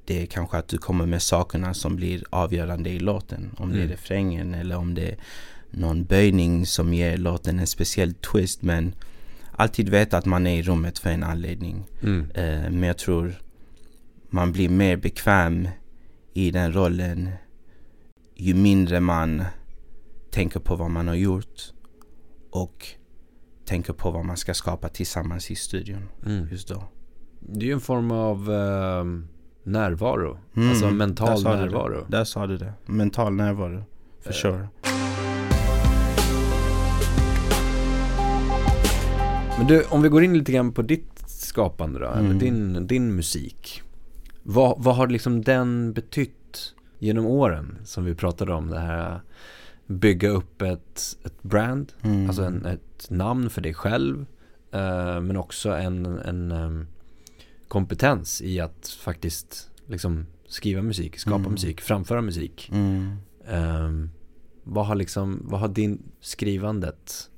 Det är kanske att du kommer med sakerna som blir avgörande i låten. Om det är Mm. refrängen eller om det är någon böjning som ger låten en speciell twist. Men alltid veta att man är i rummet för en anledning. mm. Eh, men jag tror man blir mer bekväm i den rollen ju mindre man tänker på vad man har gjort och tänker på vad man ska skapa tillsammans i studion Mm. just då. Det är ju en form av eh, närvaro Mm, Alltså där mental sa du det. närvaro Där sa du det. Mental närvaro. For Eh. sure. Men du, om vi går in lite grann på ditt skapande då, eller Mm. din, din musik vad, vad har liksom den betytt genom åren som vi pratade om det här Bygga upp ett, ett brand, Mm. alltså en, ett namn för dig själv eh, Men också en, en em, kompetens i att faktiskt liksom skriva musik, skapa Mm. musik, framföra musik. Mm. Ehm, vad har liksom, vad har din skrivandet,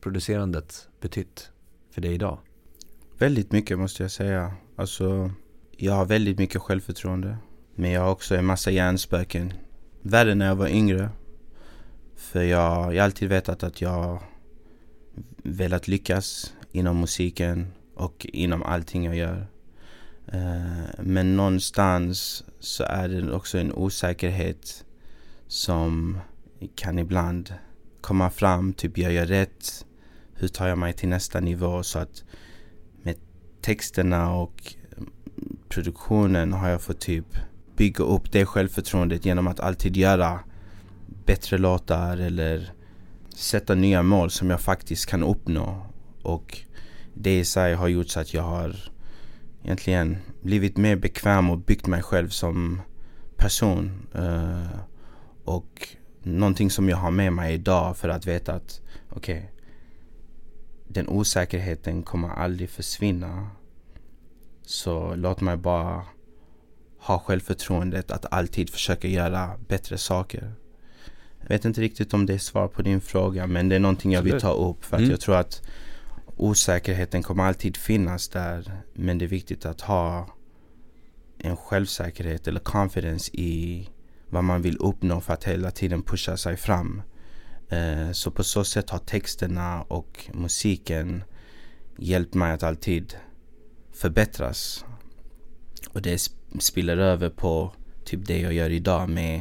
producerandet betytt för dig idag? Väldigt mycket måste jag säga. Alltså, jag har väldigt mycket självförtroende. Men jag har också en massa hjärnspöken. Värre när jag var yngre. För jag, jag har alltid vetat att jag velat lyckas inom musiken och inom allting jag gör. Eh, men någonstans så är det också en osäkerhet som kan ibland komma fram. Typ, gör jag rätt? Hur tar jag mig till nästa nivå? Så att med texterna och produktionen har jag fått typ bygga upp det självförtroendet genom att alltid göra bättre låtar eller sätta nya mål som jag faktiskt kan uppnå. Och det i sig har gjort så att jag har egentligen blivit mer bekväm och byggt mig själv som person. Eh, och någonting som jag har med mig idag för att veta att okej, den osäkerheten kommer aldrig försvinna. Så låt mig bara ha självförtroendet att alltid försöka göra bättre saker. Jag vet inte riktigt om det är svar på din fråga men det är någonting jag vill ta upp för att Mm. jag tror att osäkerheten kommer alltid finnas där men det är viktigt att ha en självsäkerhet eller confidence i vad man vill uppnå för att hela tiden pusha sig fram. Eh, så på så sätt har texterna och musiken hjälpt mig att alltid förbättras. Och det spiller över på typ det jag gör idag med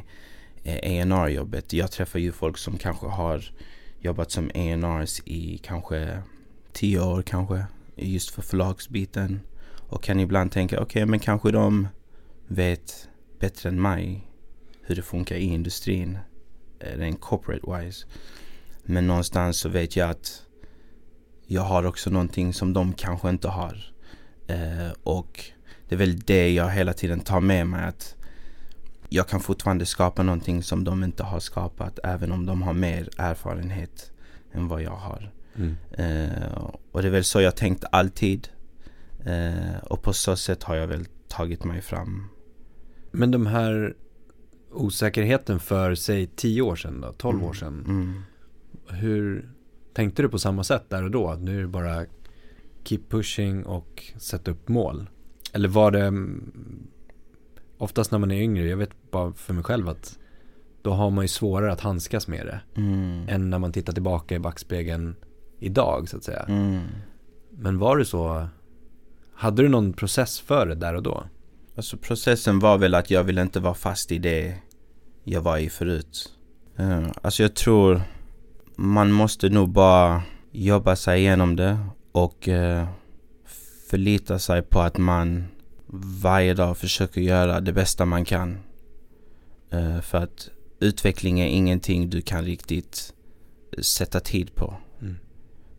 eh, A&R jobbet Jag träffar ju folk som kanske har jobbat som A&Rs i kanske tio år kanske. Just för förlagsbiten. Och kan ibland tänka, okej men kanske de vet bättre än mig hur det funkar i industrin. Eh, rent corporate wise. Men någonstans så vet jag att jag har också någonting som de kanske inte har. Eh, och det är väl det jag hela tiden tar med mig att jag kan fortfarande skapa någonting som de inte har skapat även om de har mer erfarenhet än vad jag har. Mm. Eh, och det är väl så jag tänkt alltid. Eh, och på så sätt har jag väl tagit mig fram. Men de här osäkerheten för, säg 10 år sedan då, 12 år sedan. Mm. Hur tänkte du på samma sätt där och då? Att nu är det bara keep pushing och sätta upp mål? Eller var det mm, oftast när man är yngre, jag vet bara för mig själv att då har man ju svårare att handskas med det Mm. än när man tittar tillbaka i backspegeln idag så att säga. Mm. Men var det så, hade du någon process för det där och då? Alltså processen var väl att jag ville inte vara fast i det jag var i förut. Eh, alltså jag tror man måste nog bara jobba sig igenom det och eh, förlita sig på att man varje dag försöker göra det bästa man kan. Eh, för att utveckling är ingenting du kan riktigt sätta tid på.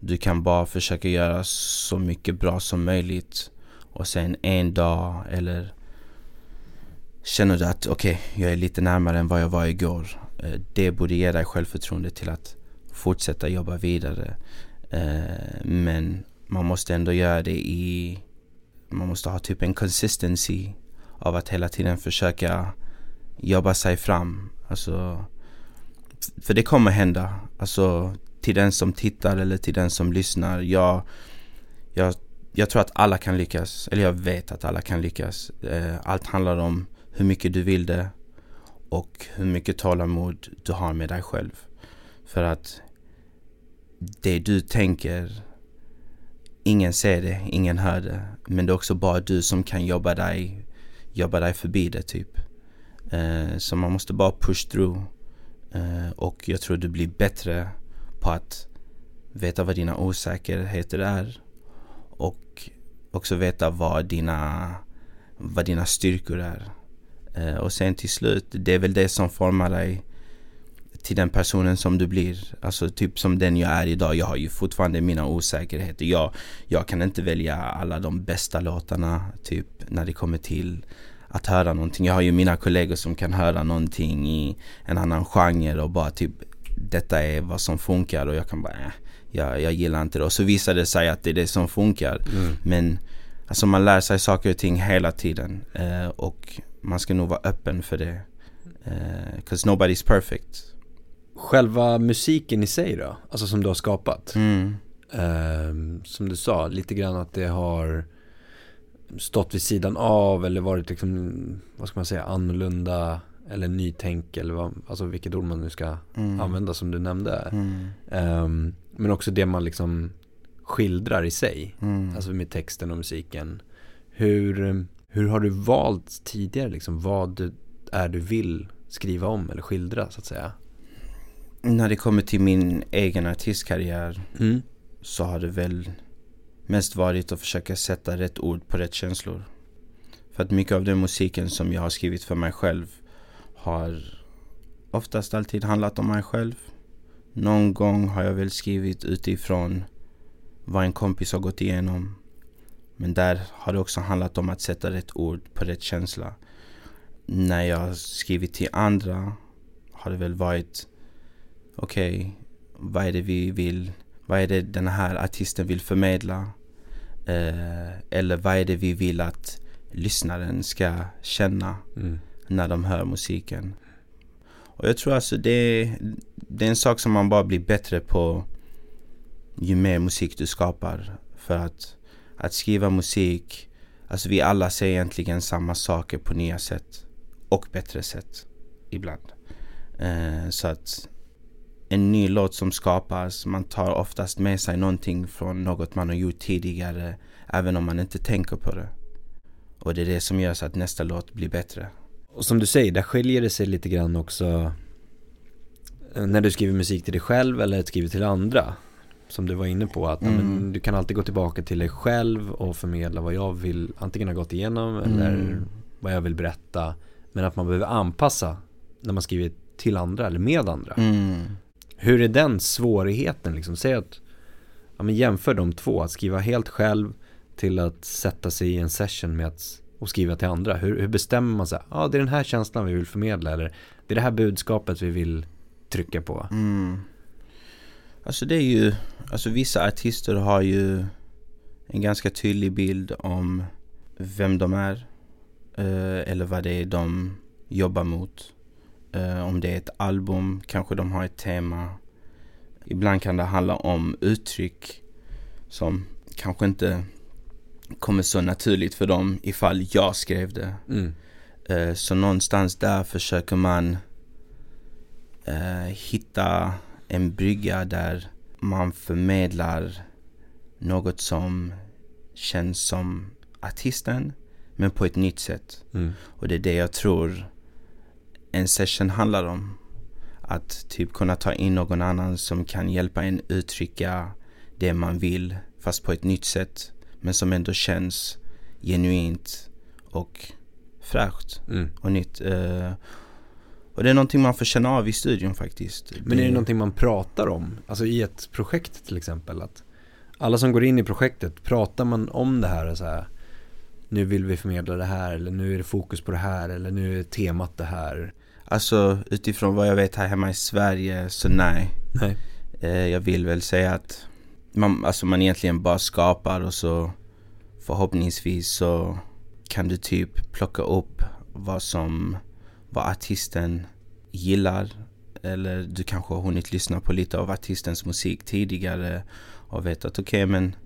Du kan bara försöka göra så mycket bra som möjligt och sen en dag eller känner du att okej, jag är lite närmare än vad jag var igår. Eh, det borde ge dig självförtroende till att fortsätta jobba vidare. Eh, men man måste ändå göra det i... Man måste ha typ en consistency av att hela tiden försöka jobba sig fram. Alltså, för det kommer hända. Alltså till den som tittar eller till den som lyssnar. Jag, jag, jag tror att alla kan lyckas. Eller jag vet att alla kan lyckas. Eh, allt handlar om hur mycket du vill det och hur mycket tålamod du har med dig själv. För att det du tänker, ingen ser det, ingen hör det. Men det är också bara du som kan jobba dig, jobba dig förbi det typ. Eh, så man måste bara push through. Eh, och jag tror du blir bättre på att veta vad dina osäkerheter är. Och också veta vad dina, vad dina styrkor är. Eh, och sen till slut, det är väl det som formar dig till den personen som du blir. Alltså typ som den jag är idag. Jag har ju fortfarande mina osäkerheter. Jag, jag kan inte välja alla de bästa låtarna typ när det kommer till att höra någonting. Jag har ju mina kollegor som kan höra någonting i en annan genre och bara typ detta är vad som funkar och jag kan bara äh, jag, jag gillar inte det. Och så visar det sig att det är det som funkar. Men alltså man lär sig saker och ting hela tiden. Eh, och man ska nog vara öppen för det. Uh, Cause nobody's perfect. Själva musiken i sig då? Alltså som du har skapat? Mm. Eh, som du sa, lite grann att det har stått vid sidan av eller varit liksom, vad ska man säga, annorlunda eller nytänk eller vad, alltså vilket ord man nu ska Mm. använda som du nämnde. Mm. Ehm, men också det man liksom skildrar i sig, Mm. alltså med texten och musiken. Hur, hur har du valt tidigare liksom vad det är du vill skriva om eller skildra så att säga? När det kommer till min egen artistkarriär Mm. så har det väl mest varit att försöka sätta rätt ord på rätt känslor. För att mycket av den musiken som jag har skrivit för mig själv har oftast alltid handlat om mig själv. Någon gång har jag väl skrivit utifrån vad en kompis har gått igenom. Men där har det också handlat om att sätta rätt ord på rätt känsla. När jag har skrivit till andra har det väl varit okej, vad är det vi vill vad är det den här artisten vill förmedla? Eh, eller vad är det vi vill att lyssnaren ska känna Mm när de hör musiken? Och jag tror alltså det, det är en sak som man bara blir bättre på ju mer musik du skapar. För att, att skriva musik, alltså vi alla säger egentligen samma saker på nya sätt. Och bättre sätt ibland. Eh, så att en ny låt som skapas, man tar oftast med sig någonting från något man har gjort tidigare, även om man inte tänker på det. Och det är det som gör så att nästa låt blir bättre. Och som du säger, där skiljer det sig lite grann också eh, när du skriver musik till dig själv eller skriver till andra. Som du var inne på, att ja, men, Mm. du kan alltid gå tillbaka till dig själv och förmedla vad jag vill antingen ha gått igenom eller Mm. vad jag vill berätta. Men att man behöver anpassa när man skriver till andra eller med andra. Mm. Hur är den svårigheten liksom? Säg att, ja men jämför de två, att skriva helt själv till att sätta sig i en session med att och skriva till andra. Hur, hur bestämmer man sig? Ja, det är den här känslan vi vill förmedla eller det är det här budskapet vi vill trycka på. Mm. Alltså det är ju, alltså vissa artister har ju en ganska tydlig bild om vem de är. Eh, eller vad det är de jobbar mot. Eh, om det är ett album, kanske de har ett tema. Ibland kan det handla om uttryck som kanske inte kommer så naturligt för dem ifall jag skrev det. Mm. Eh, Så någonstans där försöker man eh, hitta en brygga där man förmedlar något som känns som artisten men på ett nytt sätt. Mm. Och det är det jag tror en session handlar om. Att typ kunna ta in någon annan som kan hjälpa en uttrycka det man vill fast på ett nytt sätt. Men som ändå känns genuint och fräscht Mm. och nytt. Eh, och det är någonting man får känna av i studion faktiskt. Men är det någonting man pratar om? Alltså i ett projekt till exempel? Att alla som går in i projektet, pratar man om det här så här nu vill vi förmedla det här eller nu är det fokus på det här eller nu är temat det här. Alltså utifrån vad jag vet här hemma i Sverige så nej. Nej. Eh, jag vill väl säga att man, alltså man egentligen bara skapar och så förhoppningsvis så kan du typ plocka upp vad som vad artisten gillar. Eller du kanske har hunnit lyssna på lite av artistens musik tidigare och vet att okej men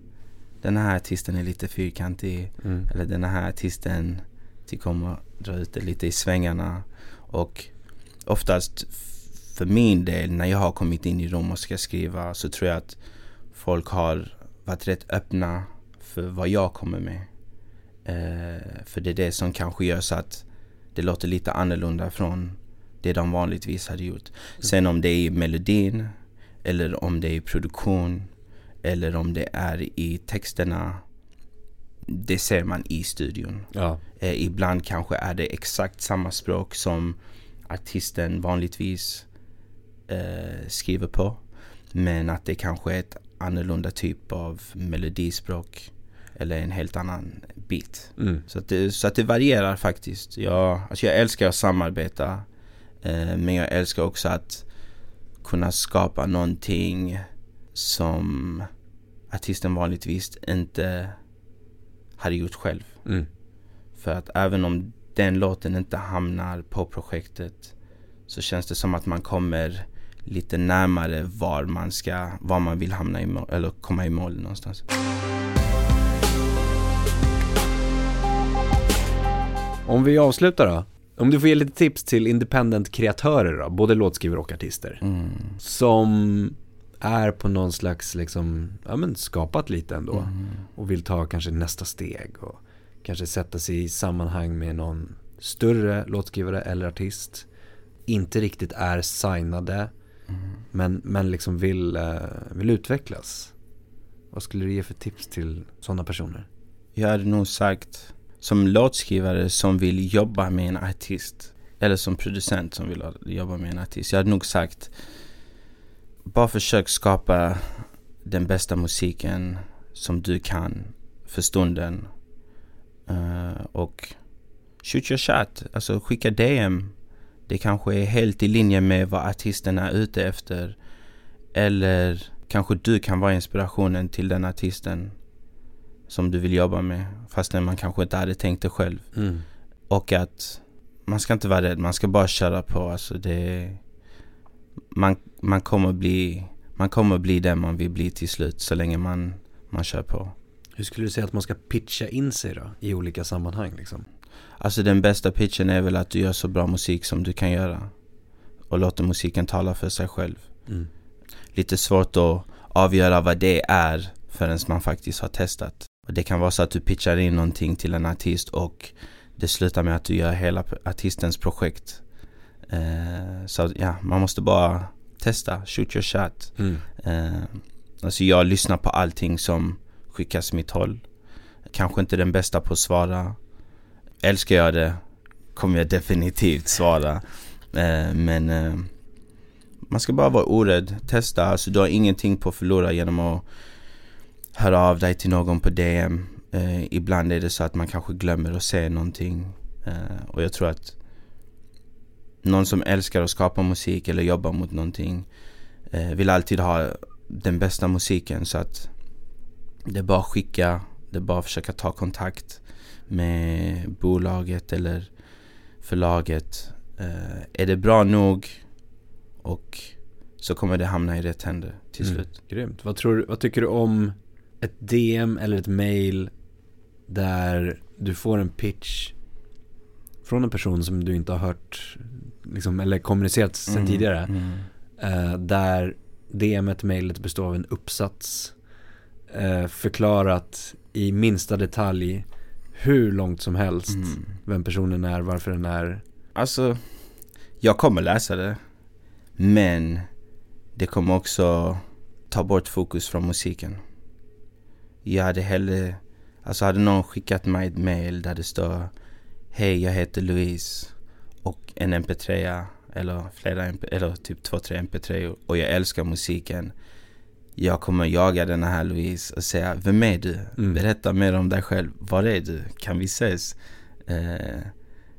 den här artisten är lite fyrkantig. Mm. eller den här artisten tycker om att dra ut det lite i svängarna. Och oftast för min del när jag har kommit in i rum och ska skriva så tror jag att folk har varit rätt öppna för vad jag kommer med. Eh, för det är det som kanske gör så att det låter lite annorlunda från det de vanligtvis hade gjort. Sen om det är i melodin eller om det är i produktion eller om det är i texterna det ser man i studion. Ja. Eh, ibland kanske är det exakt samma språk som artisten vanligtvis eh, skriver på. Men att det kanske är ett annorlunda typ av melodispråk. Eller en helt annan beat. Mm. Så att det, så att det varierar faktiskt. Jag, alltså jag älskar att samarbeta. Eh, men jag älskar också att kunna skapa någonting som artisten vanligtvis inte hade gjort själv. Mm. För att även om den låten inte hamnar på projektet så känns det som att man kommer lite närmare var man ska, var man vill hamna i mål, eller komma i mål någonstans. Om vi avslutar då. Om du får ge lite tips till independent-kreatörer då, både låtskrivare och artister. Mm. Som är på någon slags, liksom, ja men skapat lite ändå. Mm. Och vill ta kanske nästa steg och kanske sätta sig i sammanhang med någon större låtskrivare eller artist. Inte riktigt är signade. Mm. Men, men liksom vill, eh, vill utvecklas. Vad skulle du ge för tips till sådana personer? Jag hade nog sagt som låtskrivare som vill jobba med en artist eller som producent som vill jobba med en artist. Jag hade nog sagt bara försök skapa den bästa musiken som du kan för stunden. Uh, och shoot your shot, alltså skicka DM. Det kanske är helt i linje med vad artisten är ute efter. Eller kanske du kan vara inspirationen till den artisten som du vill jobba med fastän man kanske inte hade tänkt det själv. Mm. Och att man ska inte vara rädd, man ska bara köra på. Alltså det, man, man, kommer bli, man kommer bli den man vill bli till slut så länge man, man kör på. Hur skulle du säga att man ska pitcha in sig då i olika sammanhang liksom? Alltså den bästa pitchen är väl att du gör så bra musik som du kan göra. Och låter musiken tala för sig själv. Mm. Lite svårt att avgöra vad det är förrän man faktiskt har testat. Och det kan vara så att du pitchar in någonting till en artist och det slutar med att du gör hela artistens projekt. Eh, så ja, man måste bara testa, shoot your shot. Mm. Eh, alltså jag lyssnar på allting som skickas mitt håll. Kanske inte den bästa på att svara. Älskar jag det kommer jag definitivt svara. Eh, men eh, man ska bara vara orädd, testa. Alltså du har ingenting på att förlora genom att höra av dig till någon på DM. Eh, ibland är det så att man kanske glömmer att säga någonting. Eh, och jag tror att någon som älskar att skapa musik eller jobba mot någonting eh, vill alltid ha den bästa musiken. Så att det är bara att skicka, det är bara att försöka ta kontakt med bolaget eller förlaget. Eh, är det bra nog och så kommer det hamna i rätt händer till Mm. slut. Grymt. Vad, tror, vad tycker du om ett DM eller ett mail där du får en pitch från en person som du inte har hört liksom, eller kommunicerat sedan Mm, tidigare. Mm. Eh, där DMet, mailet består av en uppsats eh, förklarat i minsta detalj hur långt som helst Mm. vem personen är, varför den är. Alltså, jag kommer läsa det. Men det kommer också ta bort fokus från musiken. Jag hade hellre, alltså hade någon skickat mig ett mail där det står Hej, jag heter Louise och en mp3 eller flera MP, eller typ två, tre mp3 och jag älskar musiken. Jag kommer jaga den här Louise och säga Vem är du? Mm. Berätta mer om dig själv. Var är du? Kan vi ses? Eh,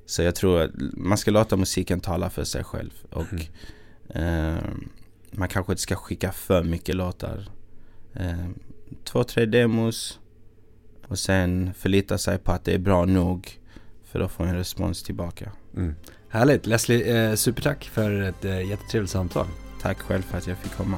så jag tror att man ska låta musiken tala för sig själv. Och Mm. eh, man kanske inte ska skicka för mycket låtar. Eh, två, tre demos. Och sen förlita sig på att det är bra nog. För att få en respons tillbaka. Mm. Härligt. Leslie, eh, supertack för ett eh, jättetrevligt samtal. Tack själv för att jag fick komma.